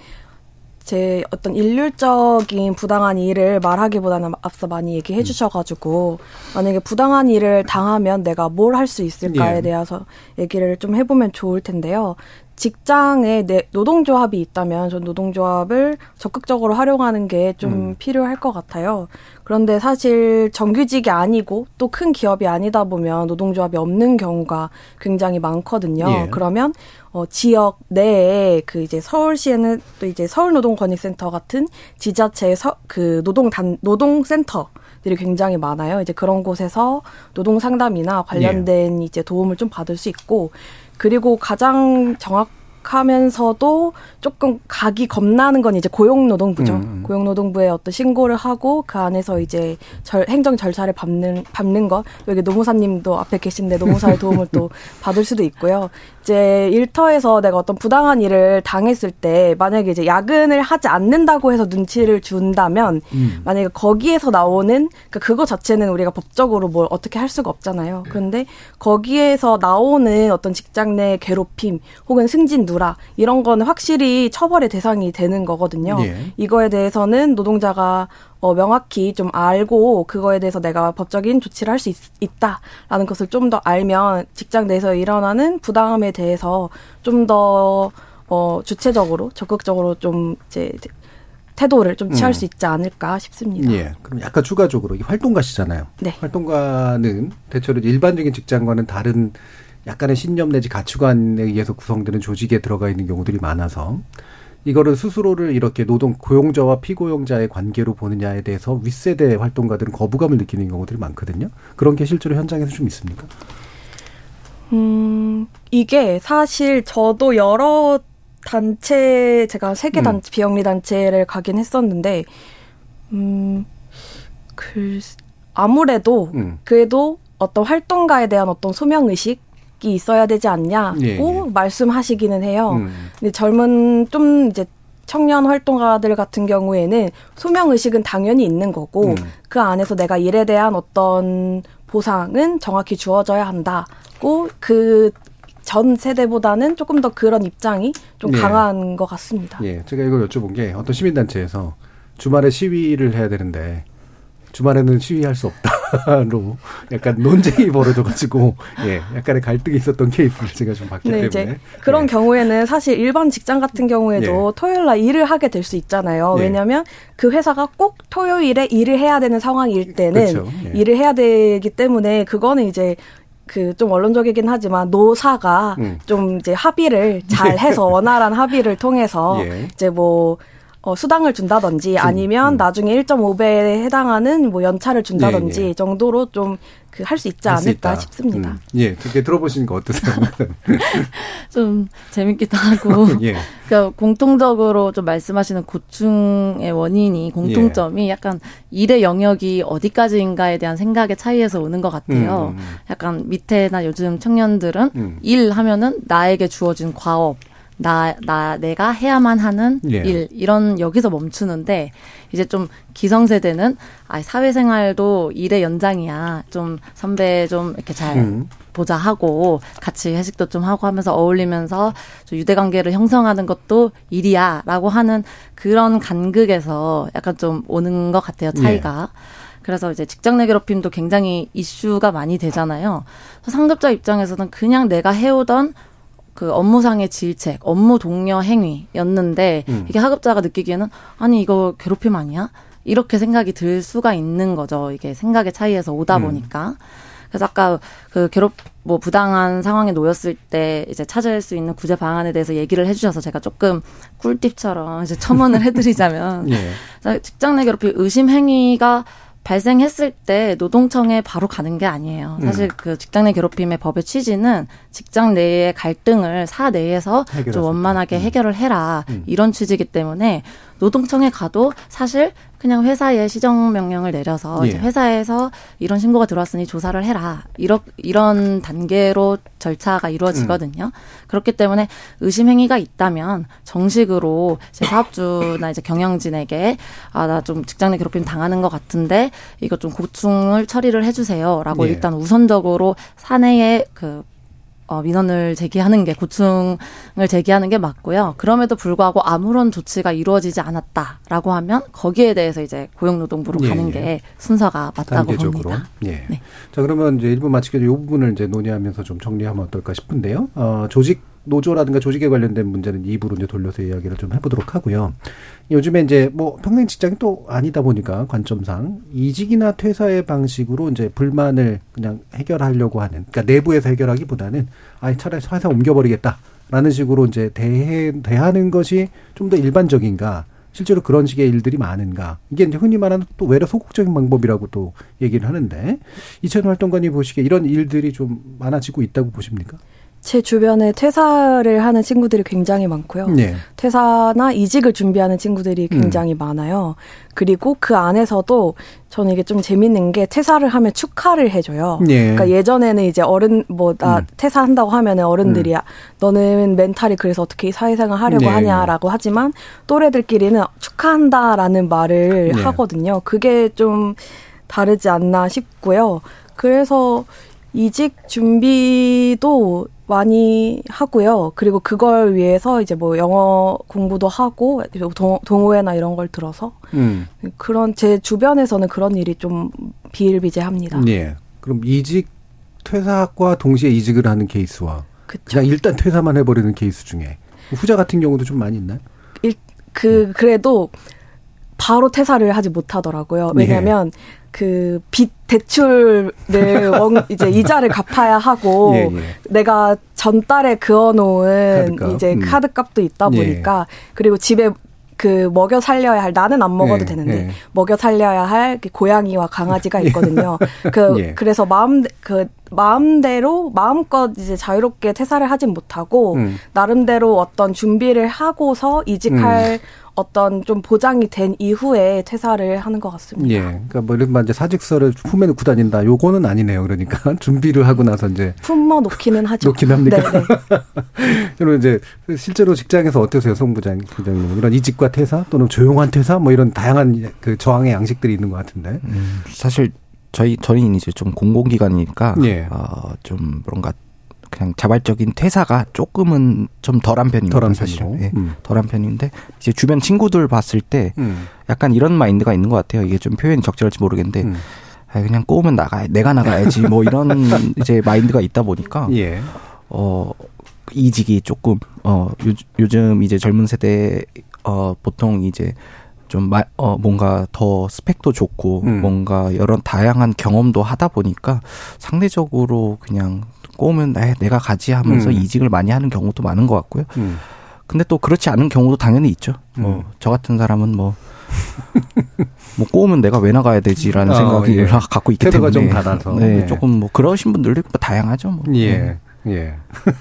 제 어떤 일률적인 부당한 일을 말하기보다는 앞서 많이 음. 얘기해 주셔가지고 만약에 부당한 일을 당하면 내가 뭘 할 수 있을까에 예. 대해서 얘기를 좀 해보면 좋을 텐데요. 직장에 내 노동조합이 있다면 전 노동조합을 적극적으로 활용하는 게좀 음. 필요할 것 같아요. 그런데 사실 정규직이 아니고 또 큰 기업이 아니다 보면 노동조합이 없는 경우가 굉장히 많거든요. 예. 그러면 어, 지역 내에 그 이제 서울시에는 또 이제 서울노동권익센터 같은 지자체의 서, 그 노동단 노동센터 들이 굉장히 많아요. 이제 그런 곳에서 노동 상담이나 관련된 이제 도움을 좀 받을 수 있고 그리고 가장 정확 하면서도 조금 가기 겁나는 건 이제 고용노동부죠. 음. 고용노동부에 어떤 신고를 하고 그 안에서 이제 절, 행정 절차를 밟는 밟는 것 여기 노무사님도 앞에 계신데 노무사의 도움을 또 받을 수도 있고요. 이제 일터에서 내가 어떤 부당한 일을 당했을 때 만약에 이제 야근을 하지 않는다고 해서 눈치를 준다면 음. 만약에 거기에서 나오는 그 그거 자체는 우리가 법적으로 뭘 어떻게 할 수가 없잖아요. 그런데 거기에서 나오는 어떤 직장 내 괴롭힘 혹은 승진 누락 이런 거는 확실히 처벌의 대상이 되는 거거든요. 예. 이거에 대해서는 노동자가 어, 명확히 좀 알고 그거에 대해서 내가 법적인 조치를 할 수 있다라는 것을 좀 더 알면 직장 내에서 일어나는 부당함에 대해서 좀더 어, 주체적으로 적극적으로 좀 이제 태도를 좀 취할 음. 수 있지 않을까 싶습니다. 예. 그럼 약간 추가적으로 이 활동가시잖아요. 네. 활동가는 대체로 일반적인 직장과는 다른 약간의 신념 내지 가치관에 의해서 구성되는 조직에 들어가 있는 경우들이 많아서 이거를 스스로를 이렇게 노동 고용자와 피고용자의 관계로 보느냐에 대해서 윗세대 활동가들은 거부감을 느끼는 경우들이 많거든요. 그런 게 실제로 현장에서 좀 있습니까? 음, 이게 사실 저도 여러 단체, 제가 세개 음. 단체, 비영리 단체를 가긴 했었는데, 음, 글, 아무래도, 음. 그래도 어떤 활동가에 대한 어떤 소명 의식 이 있어야 되지 않냐고 예, 예. 말씀하시기는 해요. 음. 근데 젊은 좀 이제 청년 활동가들 같은 경우에는 소명 의식은 당연히 있는 거고 음. 그 안에서 내가 일에 대한 어떤 보상은 정확히 주어져야 한다고 그 전 세대보다는 조금 더 그런 입장이 좀 예. 강한 것 같습니다. 예, 제가 이걸 여쭤본 게 어떤 시민단체에서 주말에 시위를 해야 되는데 주말에는 시위할 수 없다로 약간 논쟁이 벌어져가지고 예, 약간의 갈등이 있었던 케이스를 제가 좀 봤기 네, 때문에 이제 그런 경우에는 사실 일반 직장 같은 경우에도 토요일 날 일을 하게 될 수 있잖아요. 예. 왜냐하면 그 회사가 꼭 토요일에 일을 해야 되는 상황일 때는 그렇죠. 예. 일을 해야 되기 때문에 그거는 이제 그좀 원론적이긴 하지만 노사가 음. 좀 이제 합의를 잘 해서 원활한 합의를 통해서 예. 이제 뭐 어, 수당을 준다든지 아니면 나중에 1.5배에 해당하는 뭐 연차를 준다든지 음. 예, 예. 정도로 좀 그 할 수 있지 할 수 않을까 있다. 싶습니다. 음, 예, 그렇게 들어보시니까 어떠세요? 좀 재밌기도 하고. 예. 그러니까 공통적으로 좀 말씀하시는 고충의 원인이 공통점이 예. 약간 일의 영역이 어디까지인가에 대한 생각의 차이에서 오는 것 같아요. 음, 음. 약간 밑에나 요즘 청년들은 음. 일 하면은 나에게 주어진 과업, 나, 나, 내가 해야만 하는 예. 일, 이런 여기서 멈추는데, 이제 좀 기성세대는, 아, 사회생활도 일의 연장이야. 좀 선배 좀 이렇게 잘 음. 보자 하고, 같이 회식도 좀 하고 하면서 어울리면서 좀 유대관계를 형성하는 것도 일이야. 라고 하는 그런 간극에서 약간 좀 오는 것 같아요, 차이가. 그래서 이제 직장 내 괴롭힘도 굉장히 이슈가 많이 되잖아요. 상급자 입장에서는 그냥 내가 해오던 그 업무상의 질책, 업무 동료 행위였는데 음. 이게 하급자가 느끼기에는 아니 이거 괴롭힘 아니야? 이렇게 생각이 들 수가 있는 거죠. 이게 생각의 차이에서 오다 음. 보니까. 그래서 아까 그 괴롭 뭐 부당한 상황에 놓였을 때 이제 찾을 수 있는 구제 방안에 대해서 얘기를 해주셔서 제가 조금 꿀팁처럼 이제 첨언을 해드리자면 예. 직장 내 괴롭힘 의심 행위가 발생했을 때 노동청에 바로 가는 게 아니에요. 사실 음. 그 직장 내 괴롭힘의 법의 취지는 직장 내의 갈등을 사 내에서 해결할 좀수 원만하게 해결을 해라 음. 이런 취지이기 때문에 노동청에 가도 사실 그냥 회사에 시정 명령을 내려서 예. 회사에서 이런 신고가 들어왔으니 조사를 해라 이런 이런 단계로 절차가 이루어지거든요. 음. 그렇기 때문에 의심 행위가 있다면 정식으로 제 사업주나 이제 경영진에게 아 나 좀 직장 내 괴롭힘 당하는 것 같은데 이거 좀 고충을 처리를 해주세요라고 예. 일단 우선적으로 사내에 그 어, 민원을 제기하는 게 고충을 제기하는 게 맞고요. 그럼에도 불구하고 아무런 조치가 이루어지지 않았다라고 하면 거기에 대해서 이제 고용노동부로 예, 가는 예. 게 순서가 맞다고 단계적으로. 봅니다. 예. 네. 자 그러면 이제 일부 마치기 전에 이 부분을 이제 논의하면서 좀 정리하면 어떨까 싶은데요. 어, 조직 노조라든가 조직에 관련된 문제는 입으로 이제 돌려서 이야기를 좀 해보도록 하고요. 요즘에 이제 뭐 평생 직장이 또 아니다 보니까 관점상 이직이나 퇴사의 방식으로 이제 불만을 그냥 해결하려고 하는, 그러니까 내부에서 해결하기보다는 아예 차라리 회사 옮겨버리겠다라는 식으로 이제 대해 대하는 것이 좀 더 일반적인가. 실제로 그런 식의 일들이 많은가. 이게 이제 흔히 말하는 또 외려 소극적인 방법이라고 또 얘기를 하는데 이천 활동가님 보시기에 이런 일들이 좀 많아지고 있다고 보십니까? 제 주변에 퇴사를 하는 친구들이 굉장히 많고요. 네. 퇴사나 이직을 준비하는 친구들이 음. 굉장히 많아요. 그리고 그 안에서도 저는 이게 좀 재밌는 게 퇴사를 하면 축하를 해줘요. 예. 그러니까 예전에는 이제 어른 뭐나 음. 퇴사한다고 하면은 어른들이 음. 야, 너는 멘탈이 그래서 어떻게 사회생활 하려고 네, 하냐라고 하지만 또래들끼리는 축하한다라는 말을 네. 하거든요. 그게 좀 다르지 않나 싶고요. 그래서 이직 준비도 많이 하고요. 그리고 그걸 위해서 이제 뭐 영어 공부도 하고 동, 동호회나 이런 걸 들어서 음. 그런 제 주변에서는 그런 일이 좀 비일비재합니다. 예. 그럼 이직 퇴사과 동시에 이직을 하는 케이스와 그냥 일단 퇴사만 해버리는 케이스 중에 후자 같은 경우도 좀 많이 있나요? 일, 그 그래도 바로 퇴사를 하지 못하더라고요. 네. 왜냐하면 그빚 대출을 원, 이제 이자를 갚아야 하고 예, 예. 내가 전달에 그어놓은 카드값. 이제 음. 카드값도 있다 예. 보니까 그리고 집에 그 먹여 살려야 할 나는 안 먹어도 예, 되는데 예. 먹여 살려야 할 이렇게 고양이와 강아지가 있거든요. 그 예. 그래서 마음 그 마음대로 마음껏 이제 자유롭게 퇴사를 하진 못하고 음. 나름대로 어떤 준비를 하고서 이직할 음. 어떤 좀 보장이 된 이후에 퇴사를 하는 것 같습니다. 예. 그러니까 뭐 이런 이제 사직서를 품에 넣고 다닌다. 요거는 아니네요. 그러니까 준비를 하고 나서 이제 품어 놓기는 하죠. 놓긴 합니까? 네, 네. 그럼 이제 실제로 직장에서 어떠세요, 송 부장, 부장님? 이런 이직과 퇴사 또는 조용한 퇴사 뭐 이런 다양한 그 저항의 양식들이 있는 것 같은데. 음, 사실 저희 저희는 이제 좀 공공기관이니까 예. 어, 좀 뭔가 그냥 자발적인 퇴사가 조금은 좀 덜한 편입니다. 덜한 사실. 예, 음. 덜한 편인데 이제 주변 친구들 봤을 때 음. 약간 이런 마인드가 있는 것 같아요. 이게 좀 표현이 적절할지 모르겠는데 음. 아, 그냥 꼬우면 나가 내가 나가야지 뭐 이런 이제 마인드가 있다 보니까 예. 어 이직이 조금 어 요, 요즘 이제 젊은 세대 어 보통 이제 좀 마, 어, 뭔가 더 스펙도 좋고 음. 뭔가 여러 다양한 경험도 하다 보니까 상대적으로 그냥 꼬우면 나 내가 가지 하면서 음. 이직을 많이 하는 경우도 많은 것 같고요. 음. 근데 또 그렇지 않은 경우도 당연히 있죠. 음. 뭐저 같은 사람은 뭐 뭐 꼬우면 내가 왜 나가야 되지라는 어, 생각이 예. 갖고 있기 태도가 때문에 좀 달라서. 네, 네. 조금 뭐 그러신 분들도 있고 다양하죠. 뭐. 예. 예.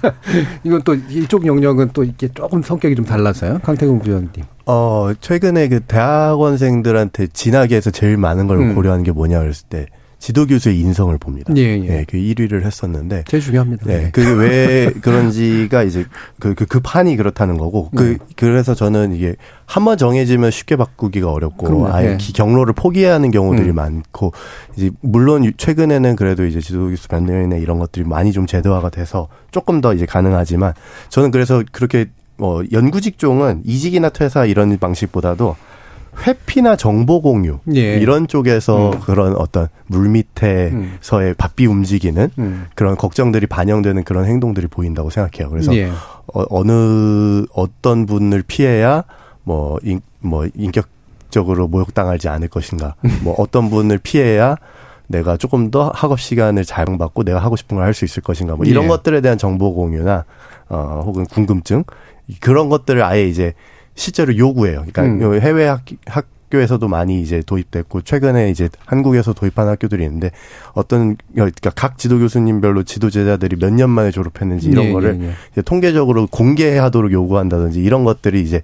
이건 또 이쪽 영역은 또 이게 조금 성격이 좀 달라서요. 강태공 부장님. 어, 최근에 그 대학원생들한테 진학에서 제일 많은 걸 음. 고려하는 게 뭐냐 그랬을 때 지도 교수의 인성을 봅니다. 예, 예. 그 1위를 했었는데. 제일 중요합니다. 네. 그게 왜 그런지가 이제 그, 그, 그 판이 그렇다는 거고. 그, 네. 그래서 저는 이게 한 번 정해지면 쉽게 바꾸기가 어렵고 그럼요. 아예 예. 기- 경로를 포기해야 하는 경우들이 음. 많고 이제 물론 유- 최근에는 그래도 이제 지도 교수 변경이나 이런 것들이 많이 좀 제도화가 돼서 조금 더 이제 가능하지만 저는 그래서 그렇게 뭐 연구 직종은 이직이나 퇴사 이런 방식보다도 회피나 정보 공유 예. 이런 쪽에서 음. 그런 어떤 물 밑에서의 바삐 움직이는 음. 그런 걱정들이 반영되는 그런 행동들이 보인다고 생각해요. 그래서 예. 어, 느 어떤 분을 피해야 뭐, 인, 뭐 인격적으로 모욕당하지 않을 것인가, 뭐 어떤 분을 피해야 내가 조금 더 학업 시간을 자영받고 내가 하고 싶은 걸 할 수 있을 것인가, 뭐 이런 예. 것들에 대한 정보 공유나 어 혹은 궁금증 그런 것들을 아예 이제 실제로 요구해요. 그러니까 음. 요 해외 학, 학교에서도 많이 이제 도입됐고 최근에 이제 한국에서 도입한 학교들이 있는데 어떤 그러니까 각 지도 교수님별로 지도 제자들이 몇 년 만에 졸업했는지 이런 예, 거를 예, 예. 통계적으로 공개하도록 요구한다든지 이런 것들이 이제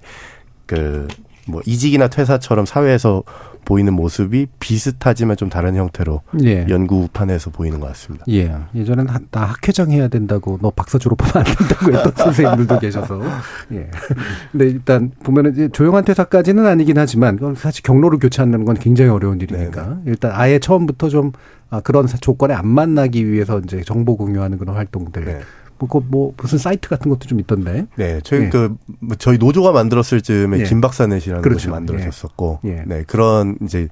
그 뭐 이직이나 퇴사처럼 사회에서 보이는 모습이 비슷하지만 좀 다른 형태로 예. 연구판에서 보이는 것 같습니다. 예. 예전엔 한- 나 학회장 해야 된다고, 너 박사 졸업하면 안 된다고 했던 선생님들도 계셔서. 예. 근데 일단 보면은 이제 조용한 퇴사까지는 아니긴 하지만, 사실 경로를 교체하는 건 굉장히 어려운 일이니까. 일단 아예 처음부터 좀, 아, 그런 조건에 안 만나기 위해서 이제 정보 공유하는 그런 활동들. 뭐, 그 뭐, 무슨 사이트 같은 것도 좀 있던데. 네, 저희 예. 그 뭐, 저희 노조가 만들었을 즈음에 예. 김박사넷이라는 그렇죠. 곳이 만들어졌었고, 예. 예. 네 그런 이제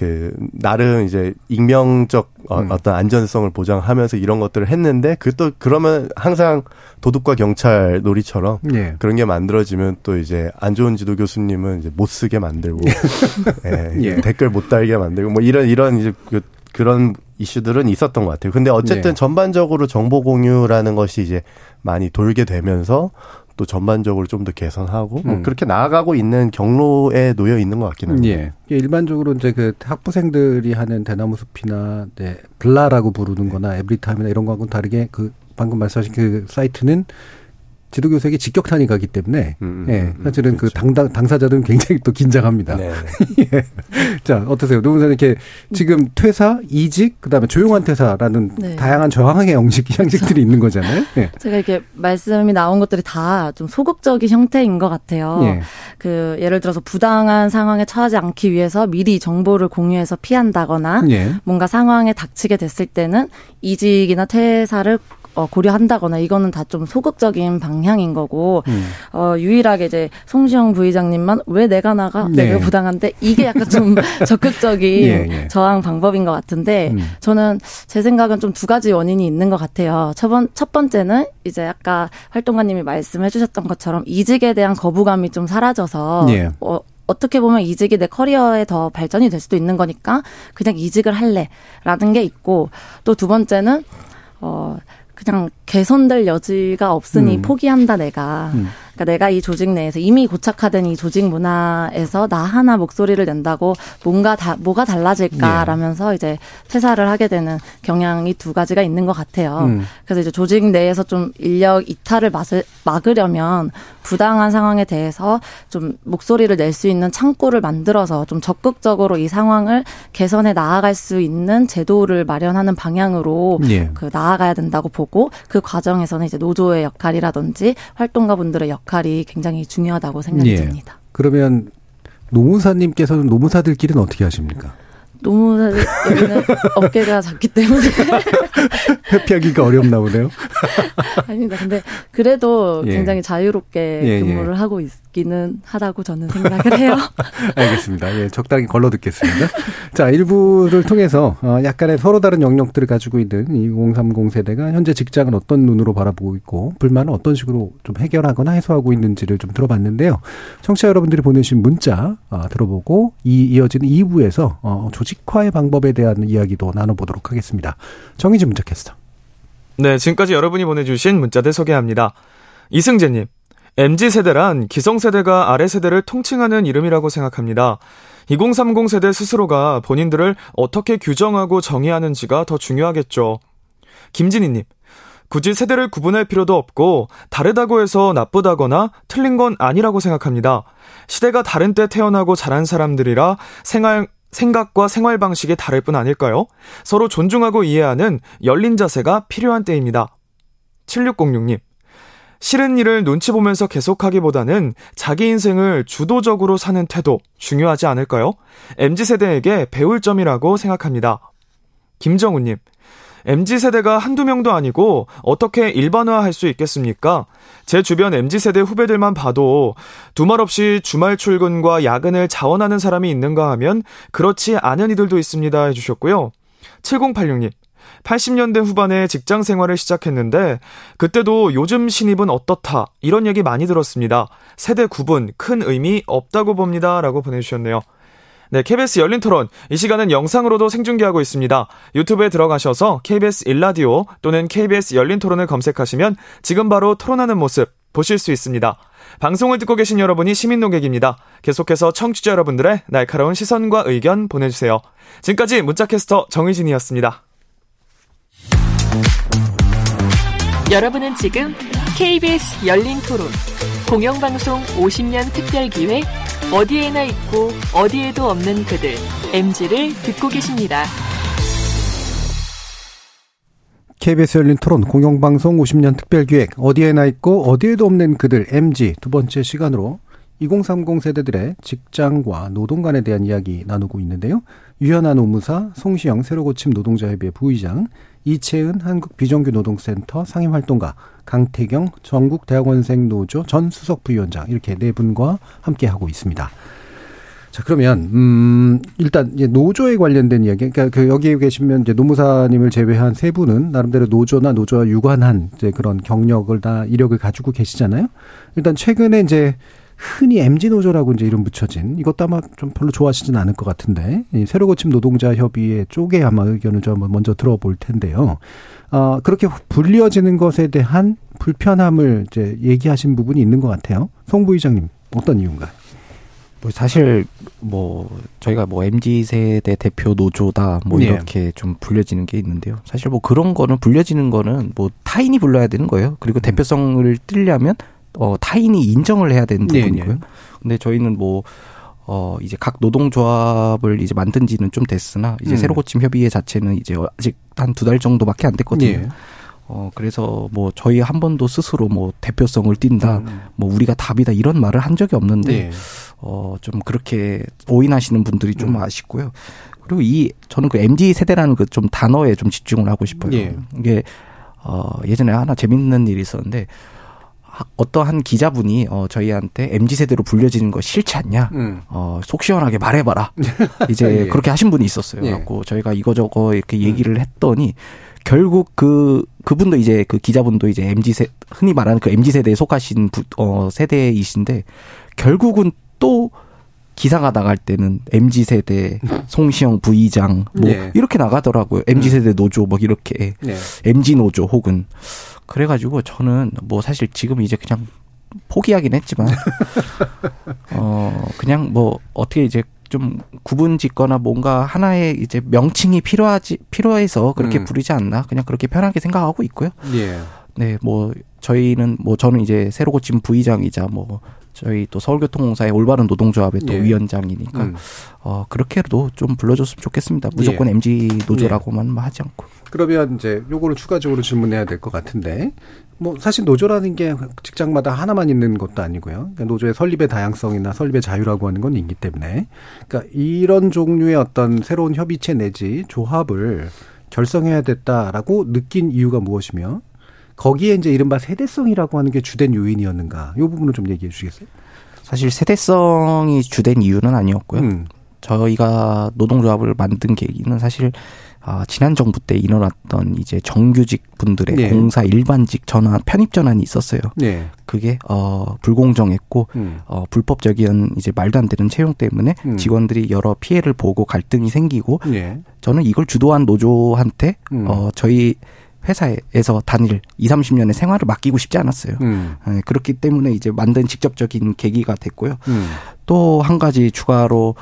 그 나름 이제 익명적 어, 음. 어떤 안전성을 보장하면서 이런 것들을 했는데 그 또 그러면 항상 도둑과 경찰 놀이처럼 예. 그런 게 만들어지면 또 이제 안 좋은 지도 교수님은 이제 못 쓰게 만들고 예, 예. 댓글 못 달게 만들고 뭐 이런 이런 이제 그, 그런 이슈들은 있었던 것 같아요. 근데 어쨌든 예. 전반적으로 정보 공유라는 것이 이제 많이 돌게 되면서 또 전반적으로 좀 더 개선하고 뭐 음. 그렇게 나아가고 있는 경로에 놓여 있는 것 같긴 합니다. 예. 일반적으로 이제 그 학부생들이 하는 대나무 숲이나 네, 블라라고 부르는 거나 에브리타임이나 이런 거하고는 다르게 그 방금 말씀하신 그 사이트는 지도교수에게 직격탄이 가기 때문에 음, 예, 음, 사실은 그 당당, 당사자들은 굉장히 또 긴장합니다. 네. 예. 자, 어떠세요? 노무사님 이렇게 지금 퇴사, 이직, 그다음에 조용한 퇴사라는 네. 다양한 저항의 형식, 형식들이 있는 거잖아요. 예. 제가 이렇게 말씀이 나온 것들이 다 좀 소극적인 형태인 것 같아요. 예. 그 예를 들어서 부당한 상황에 처하지 않기 위해서 미리 정보를 공유해서 피한다거나 예. 뭔가 상황에 닥치게 됐을 때는 이직이나 퇴사를 어, 고려한다거나 이거는 다 좀 소극적인 방향인 거고 음. 어, 유일하게 이제 송시영 부의장님만 왜 내가 나가 네. 내가 부당한데 이게 약간 좀 적극적인 예, 예. 저항 방법인 것 같은데 음. 저는 제 생각은 좀 두 가지 원인이 있는 것 같아요. 첫, 번, 첫 번째는 이제 아까 활동가님이 말씀해 주셨던 것처럼 이직에 대한 거부감이 좀 사라져서 예. 어, 어떻게 보면 이직이 내 커리어에 더 발전이 될 수도 있는 거니까 그냥 이직을 할래라는 게 있고 또 두 번째는 어 그냥 개선될 여지가 없으니 음. 포기한다 내가. 음. 그러니까 내가 이 조직 내에서 이미 고착화된 이 조직 문화에서 나 하나 목소리를 낸다고 뭔가 다 뭐가 예. 달라질까라면서 이제 퇴사를 하게 되는 경향이 두 가지가 있는 것 같아요. 음. 그래서 이제 조직 내에서 좀 인력 이탈을 막을, 막으려면 부당한 상황에 대해서 좀 목소리를 낼 수 있는 창구를 만들어서 좀 적극적으로 이 상황을 개선해 나아갈 수 있는 제도를 마련하는 방향으로 예. 그 나아가야 된다고 보고 그 과정에서는 이제 노조의 역할이라든지 활동가분들의 역할 이 굉장히 중요하다고 생각이 예. 듭니다. 그러면 노무사님께서는 노무사들끼리는 어떻게 하십니까? 여기는 어깨가 작기 때문에 회피하기가 어렵나 보네요. 아닙니다. 근데 그래도 예. 굉장히 자유롭게 예, 예. 근무를 하고 있 기는 하다고 저는 생각을 해요. 알겠습니다. 예, 적당히 걸러 듣겠습니다. 자, 일부를 통해서 어, 약간의 서로 다른 영역들을 가지고 있는 2030 세대가 현재 직장을 어떤 눈으로 바라보고 있고 불만을 어떤 식으로 좀 해결하거나 해소하고 있는지를 좀 들어봤는데요. 청취자 여러분들이 보내신 문자 어, 들어보고 이 이어지는 2부에서 어, 조직화의 방법에 대한 이야기도 나눠보도록 하겠습니다. 정의진 문자 캐스터. 네, 지금까지 여러분이 보내주신 문자들 소개합니다. 이승재님, MZ세대란 기성 세대가 아래 세대를 통칭하는 이름이라고 생각합니다. 2030 세대 스스로가 본인들을 어떻게 규정하고 정의하는지가 더 중요하겠죠. 김진희님, 굳이 세대를 구분할 필요도 없고 다르다고 해서 나쁘다거나 틀린 건 아니라고 생각합니다. 시대가 다른 때 태어나고 자란 사람들이라 생활 생각과 생활 방식이 다를 뿐 아닐까요? 서로 존중하고 이해하는 열린 자세가 필요한 때입니다. 7606님. 싫은 일을 눈치 보면서 계속하기보다는 자기 인생을 주도적으로 사는 태도 중요하지 않을까요? MZ세대에게 배울 점이라고 생각합니다. 김정우님. MZ세대가 한두 명도 아니고 어떻게 일반화할 수 있겠습니까? 제 주변 MZ세대 후배들만 봐도 두말 없이 주말 출근과 야근을 자원하는 사람이 있는가 하면 그렇지 않은 이들도 있습니다 해주셨고요. 7086님. 80년대 후반에 직장 생활을 시작했는데 그때도 요즘 신입은 어떻다 이런 얘기 많이 들었습니다. 세대 구분 큰 의미 없다고 봅니다라고 보내주셨네요. 네, KBS 열린 토론. 이 시간은 영상으로도 생중계하고 있습니다. 유튜브에 들어가셔서 KBS 일라디오 또는 KBS 열린 토론을 검색하시면 지금 바로 토론하는 모습 보실 수 있습니다. 방송을 듣고 계신 여러분이 시민 농객입니다. 계속해서 청취자 여러분들의 날카로운 시선과 의견 보내주세요. 지금까지 문자캐스터 정의진이었습니다. 여러분은 지금 KBS 열린 토론 공영방송 50년 특별기획 어디에나 있고 어디에도 없는 그들 MG를 듣고 계십니다. KBS 열린 토론 공영방송 50년 특별기획 어디에나 있고 어디에도 없는 그들 MG 두 번째 시간으로 2030 세대들의 직장과 노동 간에 대한 이야기 나누고 있는데요. 유현아 노무사, 송시영 새로 고침 노동자협의회 부의장, 이채은 한국 비정규 노동센터 상임활동가, 강태경 전국 대학원생 노조 전 수석 부위원장 이렇게 네 분과 함께 하고 있습니다. 자 그러면 음 일단 이제 노조에 관련된 이야기 그러니까 그 여기에 계시면 이제 노무사님을 제외한 세 분은 나름대로 노조나 노조와 유관한 이제 그런 경력을 다 이력을 가지고 계시잖아요. 일단 최근에 이제 흔히 MG 노조라고 이제 이름 붙여진 이것도 아마 좀 별로 좋아하시진 않을 것 같은데 이 새로 고침 노동자 협의회 쪽에 아마 의견을 좀 먼저 들어볼 텐데요. 어, 그렇게 불려지는 것에 대한 불편함을 이제 얘기하신 부분이 있는 것 같아요. 송 부의장님 어떤 이유인가요? 뭐 사실 뭐 저희가 뭐 MZ 세대 대표 노조다 뭐 네. 이렇게 좀 불려지는 게 있는데요. 사실 뭐 그런 거는 불려지는 거는 뭐 타인이 불러야 되는 거예요. 그리고 대표성을 띠려면 어 타인이 인정을 해야 되는 네, 부분이고요. 네. 근데 저희는 뭐 어, 이제 각 노동조합을 이제 만든 지는 좀 됐으나, 이제 음. 새로 고침 협의회 자체는 이제 아직 한 두 달 정도밖에 안 됐거든요. 예. 어, 그래서 뭐 저희 한 번도 스스로 뭐 대표성을 띈다, 음. 뭐 우리가 답이다 이런 말을 한 적이 없는데, 예. 어, 좀 그렇게 오인하시는 분들이 좀 음. 아쉽고요. 그리고 이, 저는 그 MD 세대라는 그 좀 단어에 좀 집중을 하고 싶어요. 예. 이게, 어, 예전에 하나 재밌는 일이 있었는데, 하- 어떠한 기자분이 어 저희한테 mz 세대로 불려지는 거 싫지 않냐? 음. 어 속 시원하게 말해봐라. 이제 예. 그렇게 하신 분이 있었어요. 예. 갖고 저희가 이거저거 이렇게 얘기를 했더니 결국 그 그분도 이제 그 기자분도 이제 mz 세 흔히 말하는 그 mz 세대에 속하신 부, 어 세대이신데 결국은 또 기사가 나갈 때는 mz 세대 송시영 부의장 뭐 예. 이렇게 나가더라고요. mz 세대 노조 뭐 이렇게 네. MG 노조 혹은 그래가지고 저는 뭐 사실 지금 이제 그냥 포기하긴 했지만 어 그냥 뭐 어떻게 이제 좀 구분 짓거나 뭔가 하나의 이제 명칭이 필요하지 필요해서 그렇게 음. 부르지 않나 그냥 그렇게 편하게 생각하고 있고요. 예. 네, 뭐 저희는 뭐 저는 이제 새로 고침 부의장이자 뭐 저희 또 서울교통공사의 올바른 노동조합의 또 예. 위원장이니까 음. 어 그렇게도 좀 불러줬으면 좋겠습니다. 무조건 예. MG 노조라고만 하지 않고. 그러면 이제 요거를 추가적으로 질문해야 될 것 같은데 뭐 사실 노조라는 게 직장마다 하나만 있는 것도 아니고요. 그러니까 노조의 설립의 다양성이나 설립의 자유라고 하는 건 있기 때문에 그러니까 이런 종류의 어떤 새로운 협의체 내지 조합을 결성해야 됐다라고 느낀 이유가 무엇이며 거기에 이제 이른바 세대성이라고 하는 게 주된 요인이었는가? 이 부분을 좀 얘기해 주시겠어요? 사실 세대성이 주된 이유는 아니었고요. 음. 저희가 노동조합을 만든 계기는 사실 아, 지난 정부 때 일어났던 이제 정규직 분들의 네. 공사 일반직 전환 편입 전환이 있었어요. 네. 그게 어 불공정했고 음. 어 불법적인 이제 말도 안 되는 채용 때문에 음. 직원들이 여러 피해를 보고 갈등이 생기고 예. 저는 이걸 주도한 노조한테 음. 어 저희 회사에서 단일 2, 30년의 생활을 맡기고 싶지 않았어요. 음. 예, 그렇기 때문에 이제 만든 직접적인 계기가 됐고요. 음. 또한 가지 추가로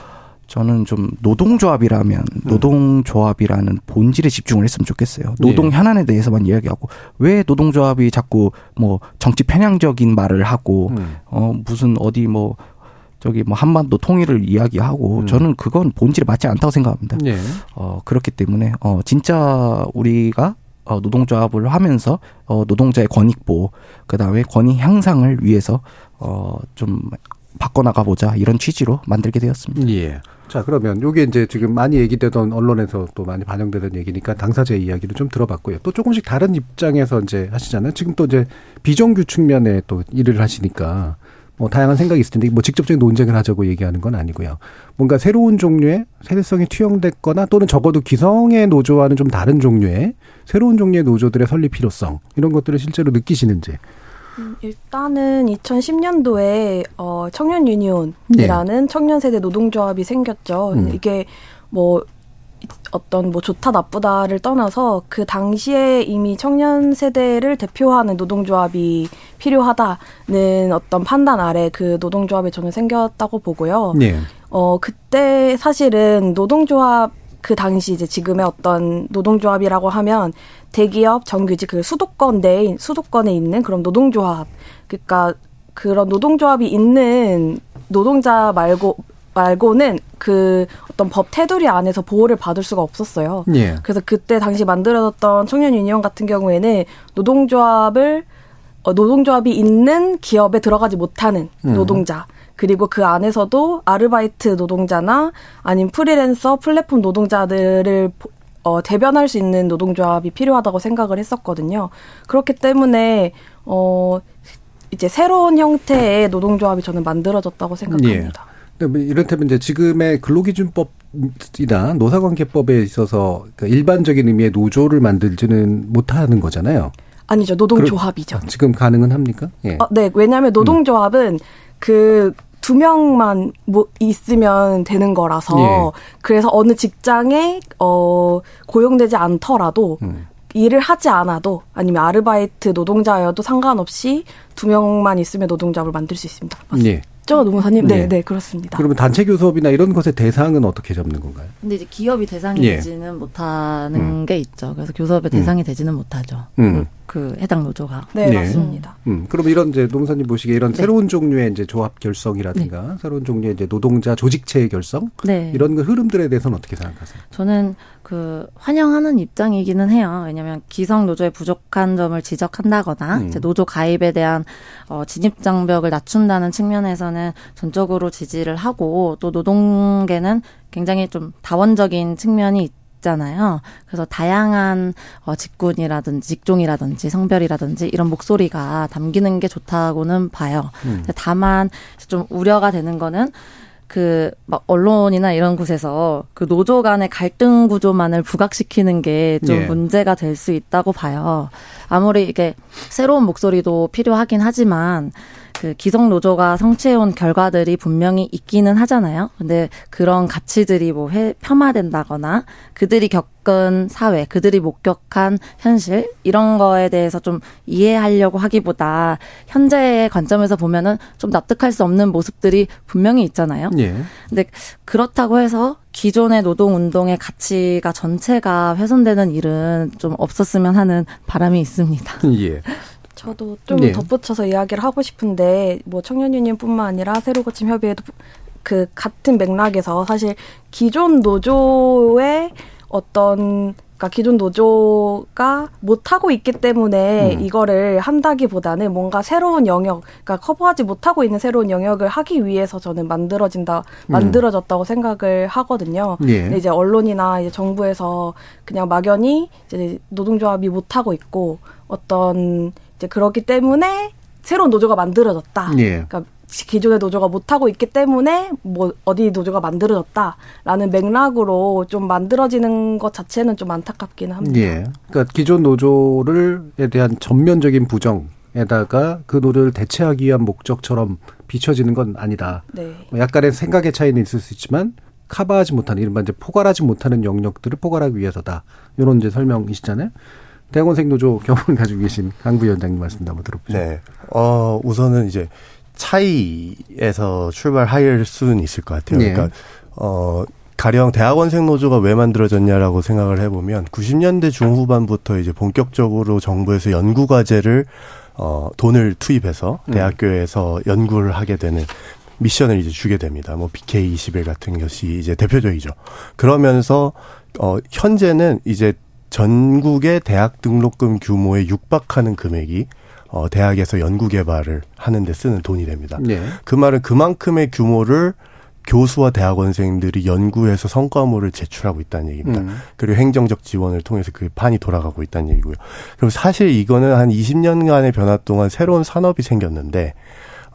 저는 좀 노동조합이라면 음. 노동조합이라는 본질에 집중을 했으면 좋겠어요. 노동 예. 현안에 대해서만 이야기하고 왜 노동조합이 자꾸 뭐 정치 편향적인 말을 하고 음. 어 무슨 어디 뭐 저기 뭐 한반도 통일을 이야기하고 음. 저는 그건 본질에 맞지 않다고 생각합니다. 예. 어 그렇기 때문에 어 진짜 우리가 어 노동조합을 하면서 어 노동자의 권익 보호 그 다음에 권익 향상을 위해서 어 좀 바꿔나가 보자 이런 취지로 만들게 되었습니다. 예. 자, 그러면 요게 이제 지금 많이 얘기되던 언론에서 또 많이 반영되던 얘기니까 당사자의 이야기를 좀 들어봤고요. 또 조금씩 다른 입장에서 이제 하시잖아요. 지금 또 이제 비정규 측면에 또 일을 하시니까 뭐 다양한 생각이 있을 텐데 뭐 직접적인 논쟁을 하자고 얘기하는 건 아니고요. 뭔가 새로운 종류의 세대성이 투영됐거나 또는 적어도 기성의 노조와는 좀 다른 종류의 새로운 종류의 노조들의 설립 필요성 이런 것들을 실제로 느끼시는지. 음, 일단은 2010년도에 어, 청년 유니온이라는 네. 청년 세대 노동조합이 생겼죠. 음. 이게 뭐 어떤 뭐 좋다 나쁘다를 떠나서 그 당시에 이미 청년 세대를 대표하는 노동조합이 필요하다는 어떤 판단 아래 그 노동조합이 저는 생겼다고 보고요. 네. 어 그때 사실은 노동조합 그 당시 이제 지금의 어떤 노동조합이라고 하면 대기업 정규직 그 수도권 내에 수도권에 있는 그런 노동조합 그러니까 그런 노동조합이 있는 노동자 말고 말고는 그 어떤 법 테두리 안에서 보호를 받을 수가 없었어요. 예. 그래서 그때 당시 만들어졌던 청년 유니온 같은 경우에는 노동조합을 어, 노동조합이 있는 기업에 들어가지 못하는 음. 노동자 그리고 그 안에서도 아르바이트 노동자나 아니면 프리랜서 플랫폼 노동자들을 어, 대변할 수 있는 노동조합이 필요하다고 생각을 했었거든요. 그렇기 때문에 어 이제 새로운 형태의 노동조합이 저는 만들어졌다고 생각합니다. 예. 뭐 이런다면 이제 지금의 근로기준법이나 노사관계법에 있어서 그 일반적인 의미의 노조를 만들지는 못하는 거잖아요. 아니죠. 노동조합이죠. 그럼, 지금 가능은 합니까? 예. 어, 네. 왜냐하면 노동조합은 음. 그 두 명만 뭐 있으면 되는 거라서 예. 그래서 어느 직장에 어 고용되지 않더라도 음. 일을 하지 않아도 아니면 아르바이트 노동자여도 상관없이 두 명만 있으면 노동조합을 만들 수 있습니다. 맞습니다. 예. 노무사님? 네, 네, 네, 그렇습니다. 그러면 단체 교섭이나 이런 것의 대상은 어떻게 잡는 건가요? 근데 이제 기업이 대상이 예. 되지는 못하는 음. 게 있죠. 그래서 교섭의 음. 대상이 음. 되지는 못하죠. 음. 그, 그 해당 노조가. 네, 네. 맞습니다. 음, 그럼 이런 이제 노무사님 보시기에 이런 네. 새로운 종류의 이제 조합 결성이라든가 네. 새로운 종류의 이제 노동자 조직체의 결성 네. 이런 그 흐름들에 대해서는 어떻게 생각하세요? 저는 그 환영하는 입장이기는 해요. 왜냐하면 기성 노조의 부족한 점을 지적한다거나 음. 이제 노조 가입에 대한 어, 진입 장벽을 낮춘다는 측면에서는 전적으로 지지를 하고 또 노동계는 굉장히 좀 다원적인 측면이 있 잖아요. 그래서 다양한 어, 직군이라든지 직종이라든지 성별이라든지 이런 목소리가 담기는 게 좋다고는 봐요. 음. 다만 좀 우려가 되는 거는 그 막 언론이나 이런 곳에서 그 노조 간의 갈등 구조만을 부각시키는 게좀 예. 문제가 될 수 있다고 봐요. 아무리 이게 새로운 목소리도 필요하긴 하지만 그 기성 노조가 성취해온 결과들이 분명히 있기는 하잖아요. 근데 그런 가치들이 뭐 회, 폄하된다거나 그들이 겪은 사회, 그들이 목격한 현실 이런 거에 대해서 좀 이해하려고 하기보다 현재의 관점에서 보면은 좀 납득할 수 없는 모습들이 분명히 있잖아요. 예. 근데 그렇다고 해서 기존의 노동 운동의 가치가 전체가 훼손되는 일은 좀 없었으면 하는 바람이 있습니다. 예. 저도 좀 네. 덧붙여서 이야기를 하고 싶은데 뭐 청년 유니뿐만 아니라 새로 고침 협의회도 그 같은 맥락에서 사실 기존 노조의 어떤 그러니까 기존 노조가 못 하고 있기 때문에 음. 이거를 한다기보다는 뭔가 새로운 영역, 그러니까 커버하지 못하고 있는 새로운 영역을 하기 위해서 저는 만들어진다, 음. 만들어졌다고 생각을 하거든요. 예. 근데 이제 언론이나 이제 정부에서 그냥 막연히 이제 노동조합이 못 하고 있고 어떤 이제 그렇기 때문에 새로운 노조가 만들어졌다. 예. 그러니까 기존의 노조가 못하고 있기 때문에 뭐 어디 노조가 만들어졌다라는 맥락으로 좀 만들어지는 것 자체는 좀 안타깝기는 합니다. 예. 그러니까 기존 노조를에 대한 전면적인 부정에다가 그 노조를 대체하기 위한 목적처럼 비춰지는 건 아니다. 네. 뭐 약간의 생각의 차이는 있을 수 있지만 커버하지 못하는 이른바 이제 포괄하지 못하는 영역들을 포괄하기 위해서다. 이런 이제 설명이시잖아요. 대학원생 노조 경험을 가지고 계신 강 부위원장님 말씀 한번 들어보죠. 네. 어, 우선은 이제 차이에서 출발할 수는 있을 것 같아요. 네. 그러니까, 어, 가령 대학원생 노조가 왜 만들어졌냐라고 생각을 해보면 90년대 중후반부터 이제 본격적으로 정부에서 연구 과제를 어, 돈을 투입해서 음. 대학교에서 연구를 하게 되는 미션을 이제 주게 됩니다. 뭐 BK21 같은 것이 이제 대표적이죠. 그러면서 어 현재는 이제 전국의 대학 등록금 규모에 육박하는 금액이 어, 대학에서 연구 개발을 하는데 쓰는 돈이 됩니다. 네. 그 말은 그만큼의 규모를 교수와 대학원생들이 연구해서 성과물을 제출하고 있다는 얘기입니다. 음. 그리고 행정적 지원을 통해서 그 판이 돌아가고 있다는 얘기고요. 그럼 사실 이거는 한 20년간의 변화 동안 새로운 산업이 생겼는데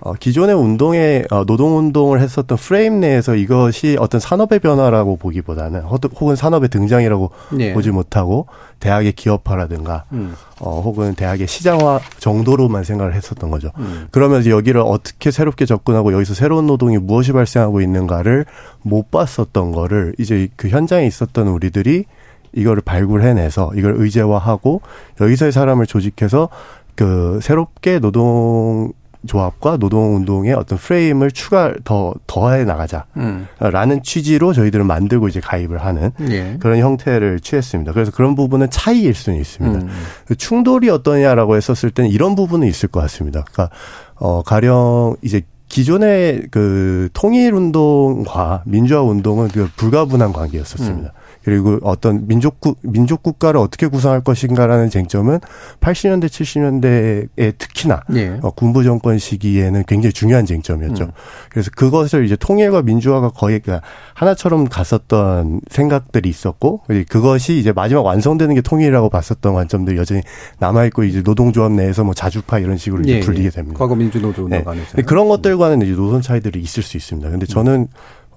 어, 기존의 운동에 어, 노동 운동을 했었던 프레임 내에서 이것이 어떤 산업의 변화라고 보기보다는 허- 혹은 산업의 등장이라고 예. 보지 못하고 대학의 기업화라든가 음. 어, 혹은 대학의 시장화 정도로만 생각을 했었던 거죠. 음. 그러면 이제 여기를 어떻게 새롭게 접근하고 여기서 새로운 노동이 무엇이 발생하고 있는가를 못 봤었던 거를 이제 그 현장에 있었던 우리들이 이거를 발굴해내서 이걸 의제화하고 여기서의 사람을 조직해서 그 새롭게 노동 조합과 노동운동의 어떤 프레임을 추가 더 더해 나가자. 음. 라는 취지로 저희들은 만들고 이제 가입을 하는 예. 그런 형태를 취했습니다. 그래서 그런 부분은 차이일 수는 있습니다. 음. 그 충돌이 어떠냐라고 했었을 때는 이런 부분은 있을 것 같습니다. 그러니까 어 가령 이제 기존의 그 통일 운동과 민주화 운동은 그 불가분한 관계였었습니다. 음. 그리고 어떤 민족국 민족 국가를 어떻게 구성할 것인가라는 쟁점은 80년대 70년대에 특히나 예. 어, 군부 정권 시기에는 굉장히 중요한 쟁점이었죠. 음. 그래서 그것을 이제 통일과 민주화가 거의 그러니까 하나처럼 갔었던 생각들이 있었고 그것이 이제 마지막 완성되는 게 통일이라고 봤었던 관점도 여전히 남아 있고 이제 노동조합 내에서 뭐 자주파 이런 식으로 이제 예, 불리게 예. 됩니다. 과거 민주노조 네. 그런 것들과는 이제 노선 차이들이 있을 수 있습니다. 근데 저는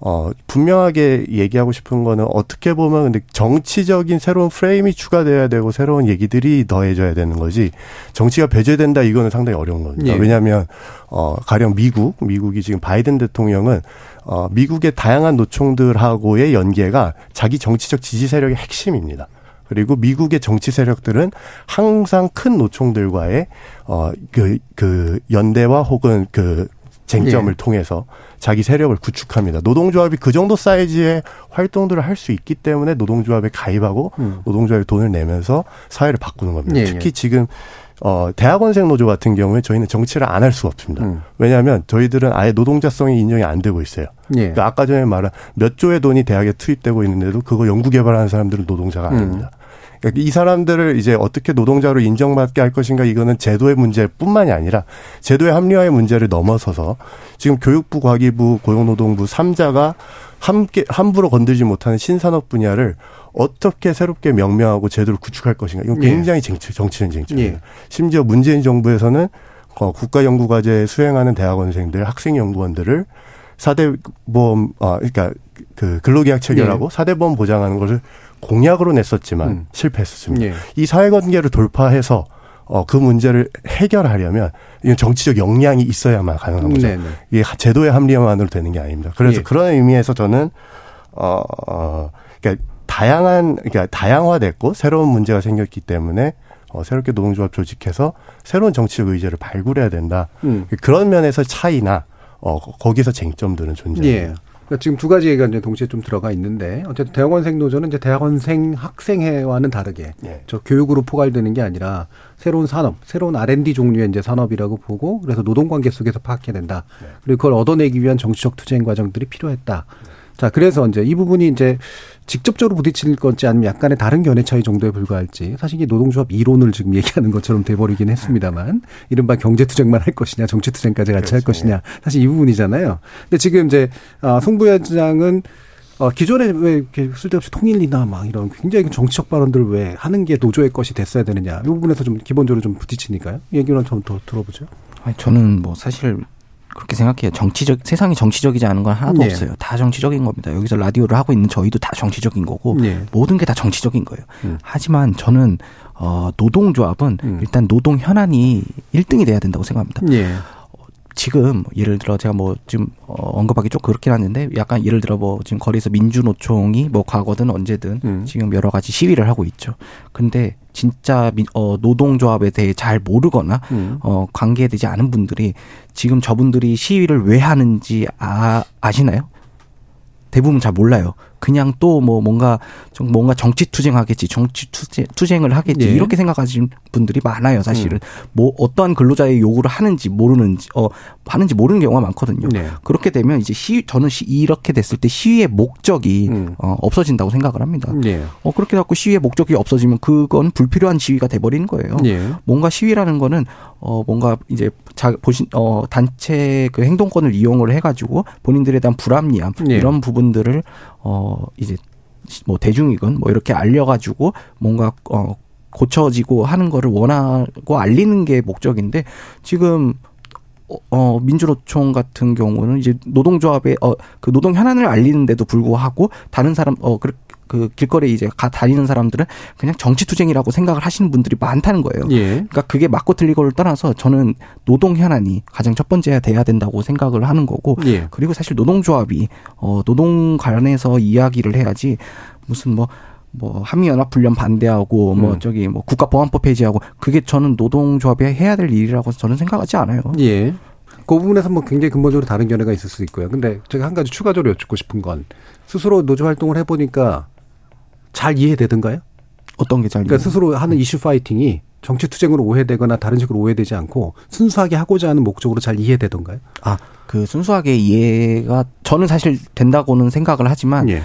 어 분명하게 얘기하고 싶은 거는 어떻게 보면 근데 정치적인 새로운 프레임이 추가돼야 되고 새로운 얘기들이 더해져야 되는 거지 정치가 배제된다 이거는 상당히 어려운 겁니다. 예. 왜냐하면 어 가령 미국 미국이 지금 바이든 대통령은 어 미국의 다양한 노총들하고의 연계가 자기 정치적 지지 세력의 핵심입니다. 그리고 미국의 정치 세력들은 항상 큰 노총들과의 어그 그 연대와 혹은 그 쟁점을 예. 통해서 자기 세력을 구축합니다. 노동조합이 그 정도 사이즈의 활동들을 할 수 있기 때문에 노동조합에 가입하고 음. 노동조합에 돈을 내면서 사회를 바꾸는 겁니다. 예, 특히 예. 지금 어 대학원생 노조 같은 경우에 저희는 정치를 안 할 수가 없습니다. 음. 왜냐하면 저희들은 아예 노동자성이 인정이 안 되고 있어요. 예. 그러니까 아까 전에 말한 몇 조의 돈이 대학에 투입되고 있는데도 그거 연구 개발하는 사람들은 노동자가 음. 아닙니다. 그러니까 이 사람들을 이제 어떻게 노동자로 인정받게 할 것인가 이거는 제도의 문제뿐만이 아니라 제도의 합리화의 문제를 넘어서서 지금 교육부, 과기부, 고용노동부 3자가 함께 함부로 건들지 못하는 신산업 분야를 어떻게 새롭게 명명하고 제도를 구축할 것인가 이건 예. 굉장히 정치, 정치적 쟁점이에요. 예. 심지어 문재인 정부에서는 어, 국가연구과제 수행하는 대학원생들, 학생연구원들을 사대보험, 아, 그러니까 그 근로계약 체결하고 사대보험 보장하는 것을 공약으로 냈었지만 예. 음. 실패했었습니다. 예. 이 사회관계를 돌파해서 어, 그 문제를 해결하려면 이건 정치적 역량이 있어야만 가능한 거죠. 네네. 이게 제도의 합리화만으로 되는 게 아닙니다. 그래서 예. 그런 의미에서 저는 어, 어 그러니까 다양한 그러니까 다양화됐고 새로운 문제가 생겼기 때문에 어, 새롭게 노동조합 조직해서 새로운 정치적 의제를 발굴해야 된다. 음. 그런 면에서 차이나 어, 거기서 쟁점들은 존재합니다. 예. 그러니까 지금 두 가지 얘기가 이제 동시에 좀 들어가 있는데 어쨌든 대학원생 노조는 이제 대학원생 학생회와는 다르게 예. 저 교육으로 포괄되는 게 아니라 새로운 산업, 새로운 R&D 종류의 이제 산업이라고 보고 그래서 노동 관계 속에서 파악해야 된다. 그리고 그걸 얻어내기 위한 정치적 투쟁 과정들이 필요했다. 자, 그래서 이제 이 부분이 이제 직접적으로 부딪힐 건지 아니면 약간의 다른 견해 차이 정도에 불과할지 사실 이게 노동조합 이론을 지금 얘기하는 것처럼 돼버리긴 했습니다만 이른바 경제투쟁만 할 것이냐 정치투쟁까지 같이 할 것이냐 사실 이 부분이잖아요. 근데 지금 이제 아, 송 부회장은 어, 기존에 왜 이렇게 쓸데없이 통일이나 막 이런 굉장히 정치적 발언들을 왜 하는 게 노조의 것이 됐어야 되느냐. 이 부분에서 좀 기본적으로 좀 부딪히니까요. 얘기를 좀 더 들어보죠. 아니, 저는 뭐 사실 그렇게 생각해요. 정치적 세상이 정치적이지 않은 건 하나도 예. 없어요. 다 정치적인 겁니다. 여기서 라디오를 하고 있는 저희도 다 정치적인 거고 예. 모든 게 다 정치적인 거예요. 음. 하지만 저는 어 노동조합은 일단 노동 현안이 1등이 돼야 된다고 생각합니다. 예. 지금 예를 들어 제가 뭐 지금 어, 언급하기 좀 그렇긴 한데 약간 예를 들어 뭐 지금 거리에서 민주노총이 뭐 과거든 언제든 음. 지금 여러 가지 시위를 하고 있죠. 근데 진짜 민- 어, 노동조합에 대해 잘 모르거나 음. 어, 관계되지 않은 분들이 지금 저분들이 시위를 왜 하는지 아, 아시나요? 대부분 잘 몰라요. 그냥 또 뭐 뭔가 좀 뭔가 정치 투쟁하겠지, 정치 투쟁, 투쟁을 하겠지 예. 이렇게 생각하시는 분들이 많아요. 사실은 뭐 어떠한 근로자의 요구를 하는지 모르는지 어 하는지 모르는 경우가 많거든요. 네. 그렇게 되면 이제 시위 저는 시, 이렇게 됐을 때 시위의 목적이 음. 어, 없어진다고 생각을 합니다. 예. 어 그렇게 갖고 시위의 목적이 없어지면 그건 불필요한 시위가 돼 버리는 거예요. 예. 뭔가 시위라는 거는 어 뭔가 이제 자 보신 어 단체 그 행동권을 이용을 해가지고 본인들에 대한 불합리함 예. 이런 부분들을 어 이제 뭐 대중이건 뭐 이렇게 알려가지고 뭔가 어 고쳐지고 하는 거를 원하고 알리는 게 목적인데 지금 어, 어, 민주노총 같은 경우는 이제 노동조합의 어, 그 노동 현안을 알리는데도 불구하고 다른 사람 어, 그, 그 길거리에 이제 가 다니는 사람들은 그냥 정치투쟁이라고 생각을 하시는 분들이 많다는 거예요. 예. 그러니까 그게 맞고 틀리고를 떠나서 저는 노동 현안이 가장 첫 번째야 돼야 된다고 생각을 하는 거고 예. 그리고 사실 노동조합이 어, 노동 관련해서 이야기를 해야지 무슨 뭐뭐 한미연합 훈련 반대하고 뭐 음. 저기 뭐 국가보안법 폐지하고 그게 저는 노동조합이 해야 될 일이라고 저는 생각하지 않아요. 예. 그 부분에서 뭐 굉장히 근본적으로 다른 견해가 있을 수 있고요. 근데 제가 한 가지 추가적으로 여쭙고 싶은 건 스스로 노조 활동을 해보니까 잘 이해되던가요? 어떤 게 잘? 그러니까 스스로 하는 이슈 파이팅이 정치 투쟁으로 오해되거나 다른 식으로 오해되지 않고 순수하게 하고자 하는 목적으로 잘 이해되던가요? 아, 그 순수하게 이해가 저는 사실 된다고는 생각을 하지만 예.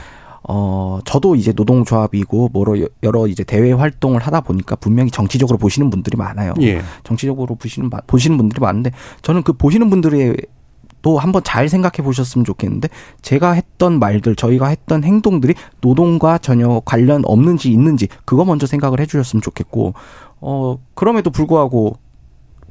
어, 저도 이제 노동조합이고 뭐로 여- 여러 이제 대외 활동을 하다 보니까 분명히 정치적으로 보시는 분들이 많아요. 예. 정치적으로 보시는 바- 보시는 분들이 많은데 저는 그 보시는 분들의 또 한번 잘 생각해 보셨으면 좋겠는데 제가 했던 말들 저희가 했던 행동들이 노동과 전혀 관련 없는지 있는지 그거 먼저 생각을 해 주셨으면 좋겠고 어 그럼에도 불구하고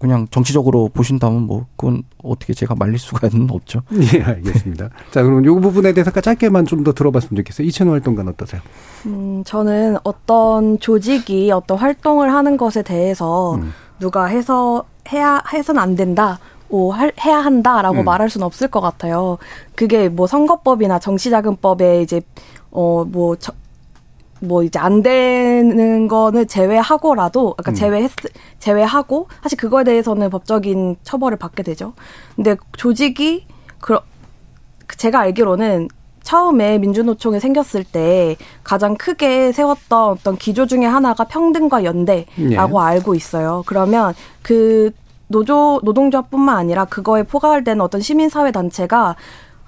그냥 정치적으로 보신다면 뭐 그건 어떻게 제가 말릴 수가는 없죠. 예, 알겠습니다. 자, 그럼 이 부분에 대해서 짧게만 좀 더 들어봤으면 좋겠어요. 이채널 활동가는 어떠세요? 음, 저는 어떤 조직이 어떤 활동을 하는 것에 대해서 음. 누가 해서 해야 해서는 안 된다. 오, 할- 해야 한다라고 음. 말할 수는 없을 것 같아요. 그게 뭐 선거법이나 정치자금법에 이제 어뭐 뭐 이제 안 되는 거는 제외하고라도 아까 음. 제외했 제외하고 사실 그거에 대해서는 법적인 처벌을 받게 되죠. 근데 조직이 그 제가 알기로는 처음에 민주노총이 생겼을 때 가장 크게 세웠던 어떤 기조 중에 하나가 평등과 연대라고 예. 알고 있어요. 그러면 그 노조 노동조합뿐만 아니라 그거에 포괄되는 어떤 시민사회 단체가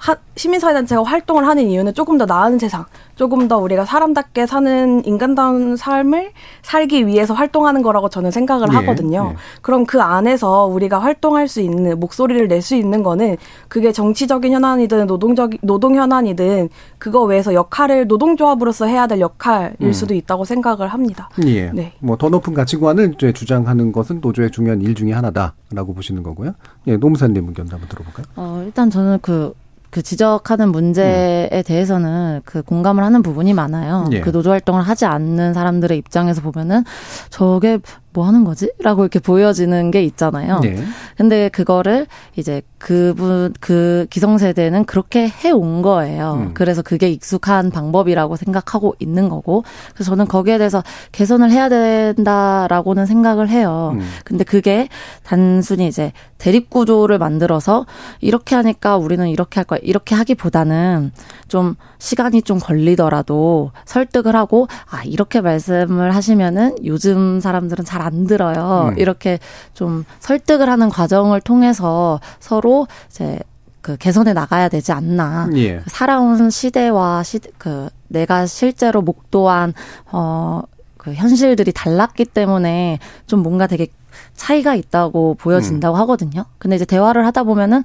하, 시민사회단체가 활동을 하는 이유는 조금 더 나은 세상, 조금 더 우리가 사람답게 사는 인간다운 삶을 살기 위해서 활동하는 거라고 저는 생각을 예, 하거든요. 예. 그럼 그 안에서 우리가 활동할 수 있는 목소리를 낼 수 있는 거는 그게 정치적인 현안이든 노동적 노동 현안이든 그거 외에서 역할을 노동조합으로서 해야 될 역할일 음. 수도 있다고 생각을 합니다. 예. 네. 뭐 더 높은 가치관을 이제 주장하는 것은 노조의 중요한 일 중에 하나다라고 보시는 거고요. 예, 노무사님 의견 한번 들어볼까요? 어, 일단 저는 그, 그 지적하는 문제에 대해서는 그 공감을 하는 부분이 많아요. 예. 그 노조 활동을 하지 않는 사람들의 입장에서 보면은 저게 뭐 하는 거지? 라고 이렇게 보여지는 게 있잖아요. 네. 근데 그거를 이제 그분, 그 기성세대는 그렇게 해온 거예요. 음. 그래서 그게 익숙한 방법이라고 생각하고 있는 거고. 그래서 저는 거기에 대해서 개선을 해야 된다라고는 생각을 해요. 음. 근데 그게 단순히 이제 대립구조를 만들어서 이렇게 하니까 우리는 이렇게 할 거야. 이렇게 하기보다는 좀 시간이 좀 걸리더라도 설득을 하고, 아, 이렇게 말씀을 하시면은 요즘 사람들은 잘 안 들어요. 음. 이렇게 좀 설득을 하는 과정을 통해서 서로 이제 그 개선해 나가야 되지 않나. 예. 살아온 시대와 시, 그 내가 실제로 목도한 어, 그 현실들이 달랐기 때문에 좀 뭔가 되게 차이가 있다고 보여진다고 하거든요. 근데 이제 대화를 하다 보면은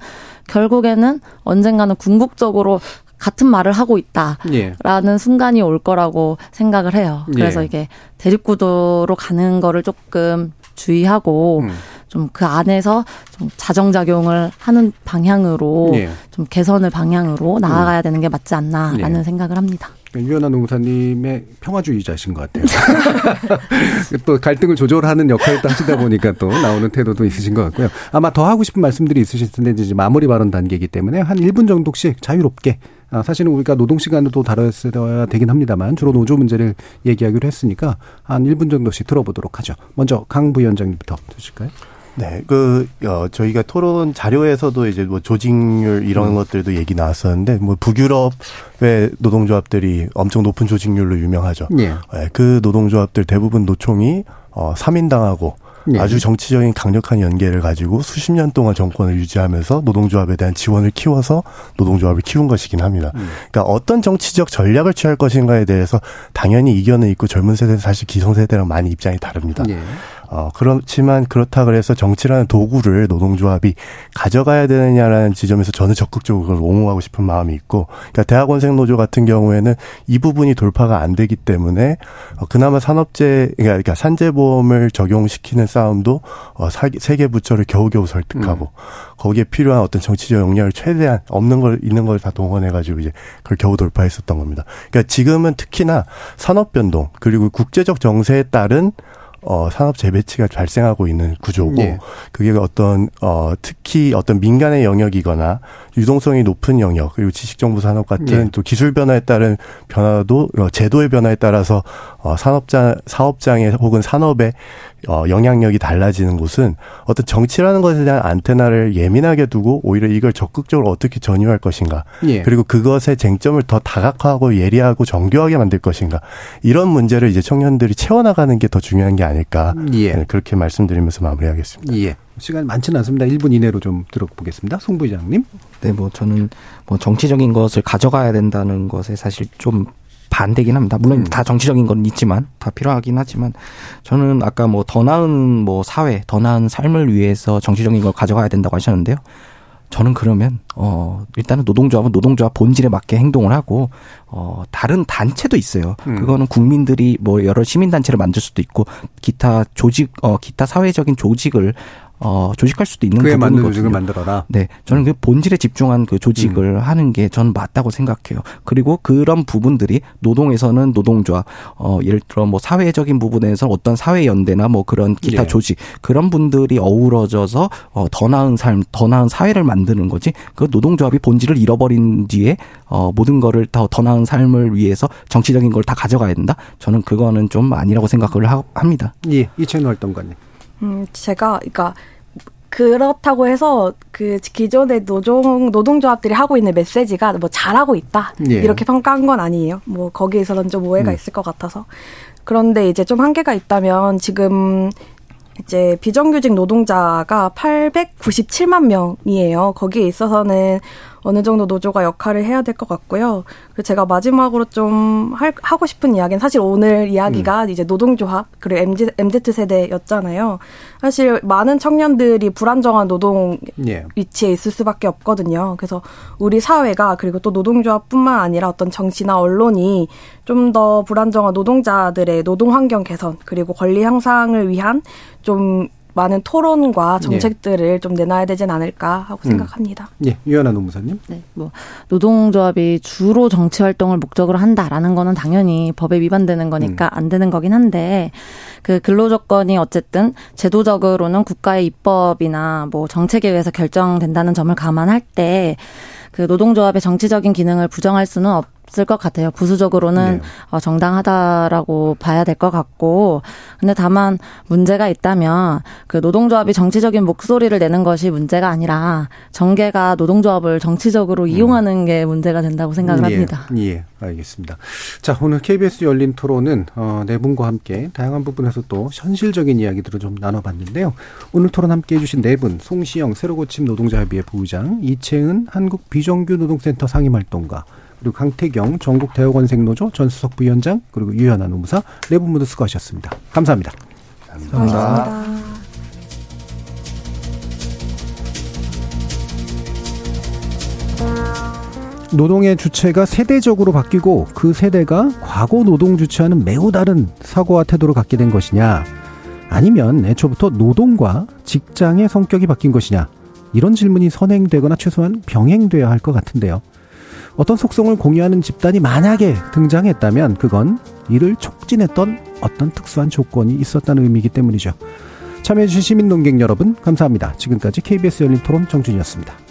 결국에는 언젠가는 궁극적으로 같은 말을 하고 있다. 예. 라는 순간이 올 거라고 생각을 해요. 그래서 예. 이게 대립구도로 가는 거를 조금 주의하고 음. 좀그 안에서 좀 자정작용을 하는 방향으로 예. 좀 개선을 방향으로 나아가야 되는 게 맞지 않나라는 예. 생각을 합니다. 유연한 노무사님의 평화주의자신 것 같아요. 또 갈등을 조절하는 역할을 또 하시다 보니까 또 나오는 태도도 있으신 것 같고요. 아마 더 하고 싶은 말씀들이 있으실 텐데 이제 마무리 발언 단계이기 때문에 한 1분 정도씩 자유롭게 아, 사실은 우리가 노동 또 다뤄야 되긴 합니다만 주로 노조 문제를 얘기하기로 했으니까 한 1분 정도씩 들어보도록 하죠. 먼저 강 부위원장님부터 주실까요? 네, 그, 어, 저희가 토론 자료에서도 이제 뭐 조직률 이런 것들도 얘기 나왔었는데, 뭐 북유럽의 노동조합들이 엄청 높은 조직률로 유명하죠. 예. 네, 그 노동조합들 대부분 노총이, 어, 3인당하고 예. 아주 정치적인 강력한 연계를 가지고 수십 년 동안 정권을 유지하면서 노동조합에 대한 지원을 키워서 노동조합을 키운 것이긴 합니다. 그러니까 어떤 정치적 전략을 취할 것인가에 대해서 당연히 이견은 있고 젊은 세대는 사실 기성세대랑 많이 입장이 다릅니다. 예. 어, 그렇지만 그렇다 그래서 정치라는 도구를 노동조합이 가져가야 되느냐라는 지점에서 저는 적극적으로 그걸 옹호하고 싶은 마음이 있고, 그러니까 대학원생 노조 같은 경우에는 이 부분이 돌파가 안 되기 때문에 어, 그나마 산업재, 그러니까 산재보험을 적용시키는 싸움도 어, 세계 부처를 겨우겨우 설득하고 음. 거기에 필요한 어떤 정치적 역량을 최대한 없는 걸 있는 걸 다 동원해가지고 이제 그걸 겨우 돌파했었던 겁니다. 그러니까 지금은 특히나 산업 변동 그리고 국제적 정세에 따른 어, 산업 재배치가 발생하고 있는 구조고, 예. 그게 어떤, 어, 특히 어떤 민간의 영역이거나 유동성이 높은 영역, 그리고 지식정보 산업 같은 예. 또 기술 변화에 따른 변화도, 어, 제도의 변화에 따라서, 어, 산업장, 사업장의 혹은 산업의 어, 영향력이 달라지는 곳은 어떤 정치라는 것에 대한 안테나를 예민하게 두고 오히려 이걸 적극적으로 어떻게 전유할 것인가. 예. 그리고 그것의 쟁점을 더 다각화하고 예리하고 정교하게 만들 것인가. 이런 문제를 이제 청년들이 채워나가는 게 더 중요한 게 아닐까. 예. 네, 그렇게 말씀드리면서 마무리하겠습니다. 예. 시간 많지는 않습니다. 1분 이내로 좀 들어보겠습니다. 송 부장님. 네, 뭐 저는 뭐 정치적인 것을 가져가야 된다는 것에 사실 좀 반대긴 합니다. 물론 음. 다 정치적인 건 있지만 다 필요하긴 하지만 저는 아까 뭐 더 나은 뭐 사회, 더 나은 삶을 위해서 정치적인 걸 가져가야 된다고 하셨는데요. 저는 그러면 어 일단은 노동조합은 노동조합 본질에 맞게 행동을 하고 어 다른 단체도 있어요. 음. 그거는 국민들이 뭐 여러 시민 단체를 만들 수도 있고 기타 조직 어 기타 사회적인 조직을 어, 조직할 수도 있는 그에 맞는 조직을 만들어라. 네, 저는 그 본질에 집중한 그 조직을 음. 하는 게 전 맞다고 생각해요. 그리고 그런 부분들이 노동에서는 노동조합, 어, 예를 들어 뭐 사회적인 부분에서 어떤 사회 연대나 뭐 그런 기타 예. 조직 그런 분들이 어우러져서 어, 더 나은 삶, 더 나은 사회를 만드는 거지. 그 노동조합이 본질을 잃어버린 뒤에 어, 모든 거를 더, 더 나은 삶을 위해서 정치적인 걸 다 가져가야 된다. 저는 그거는 좀 아니라고 생각을 하, 합니다. 예, 이채널 활동가님. 음, 제가, 그러니까 그렇다고 해서 그 기존의 노동 노동조합들이 하고 있는 메시지가 뭐 잘하고 있다 예. 이렇게 평가한 건 아니에요. 뭐 거기에서는 좀 오해가 음. 있을 것 같아서 그런데 이제 좀 한계가 있다면 지금 이제 비정규직 노동자가 897만 명이에요. 거기에 있어서는 어느 정도 노조가 역할을 해야 될 것 같고요. 그 제가 마지막으로 좀 할, 하고 싶은 이야기는 사실 오늘 이야기가 음. 이제 노동조합 그리고 MZ, MZ 세대였잖아요. 사실 많은 청년들이 불안정한 노동 예. 위치에 있을 수밖에 없거든요. 그래서 우리 사회가 그리고 또 노동조합뿐만 아니라 어떤 정치나 언론이 좀 더 불안정한 노동자들의 노동 환경 개선 그리고 권리 향상을 위한 좀 많은 토론과 네. 정책들을 예. 좀 내놔야 되진 않을까 하고 음. 생각합니다. 예, 유연아 노무사님. 네, 뭐 노동조합이 주로 정치 활동을 목적으로 한다라는 거는 당연히 법에 위반되는 거니까 음. 안 되는 거긴 한데 그 근로 조건이 어쨌든 제도적으로는 국가의 입법이나 뭐 정책에 의해서 결정된다는 점을 감안할 때 그 노동조합의 정치적인 기능을 부정할 수는 없. 없을 것 같아요. 부수적으로는 네. 어, 정당하다라고 봐야 될 것 같고, 근데 다만 문제가 있다면 그 노동조합이 정치적인 목소리를 내는 것이 문제가 아니라 정계가 노동조합을 정치적으로 음. 이용하는 게 문제가 된다고 생각을 예, 합니다. 예, 알겠습니다. 자, 오늘 KBS 열린 토론은 어, 네 분과 함께 다양한 부분에서 또 현실적인 이야기들을 좀 나눠봤는데요. 오늘 토론 함께 해주신 네 분, 송시영 새로고침 노동자협의회 부의장, 이채은 한국 비정규 노동센터 상임활동가, 그리고 강태경 전국 대학원생노조 전수석 부위원장 그리고 유현아 노무사 네 분 모두 수고하셨습니다. 감사합니다. 감사합니다. 감사합니다. 노동의 주체가 세대적으로 바뀌고 그 세대가 과거 노동 주체와는 매우 다른 사고와 태도를 갖게 된 것이냐 아니면 애초부터 노동과 직장의 성격이 바뀐 것이냐 이런 질문이 선행되거나 최소한 병행돼야 할 것 같은데요. 어떤 속성을 공유하는 집단이 만약에 등장했다면 그건 이를 촉진했던 어떤 특수한 조건이 있었다는 의미이기 때문이죠. 참여해주신 시민 농객 여러분 감사합니다. 지금까지 KBS 열린 토론 정준이었습니다.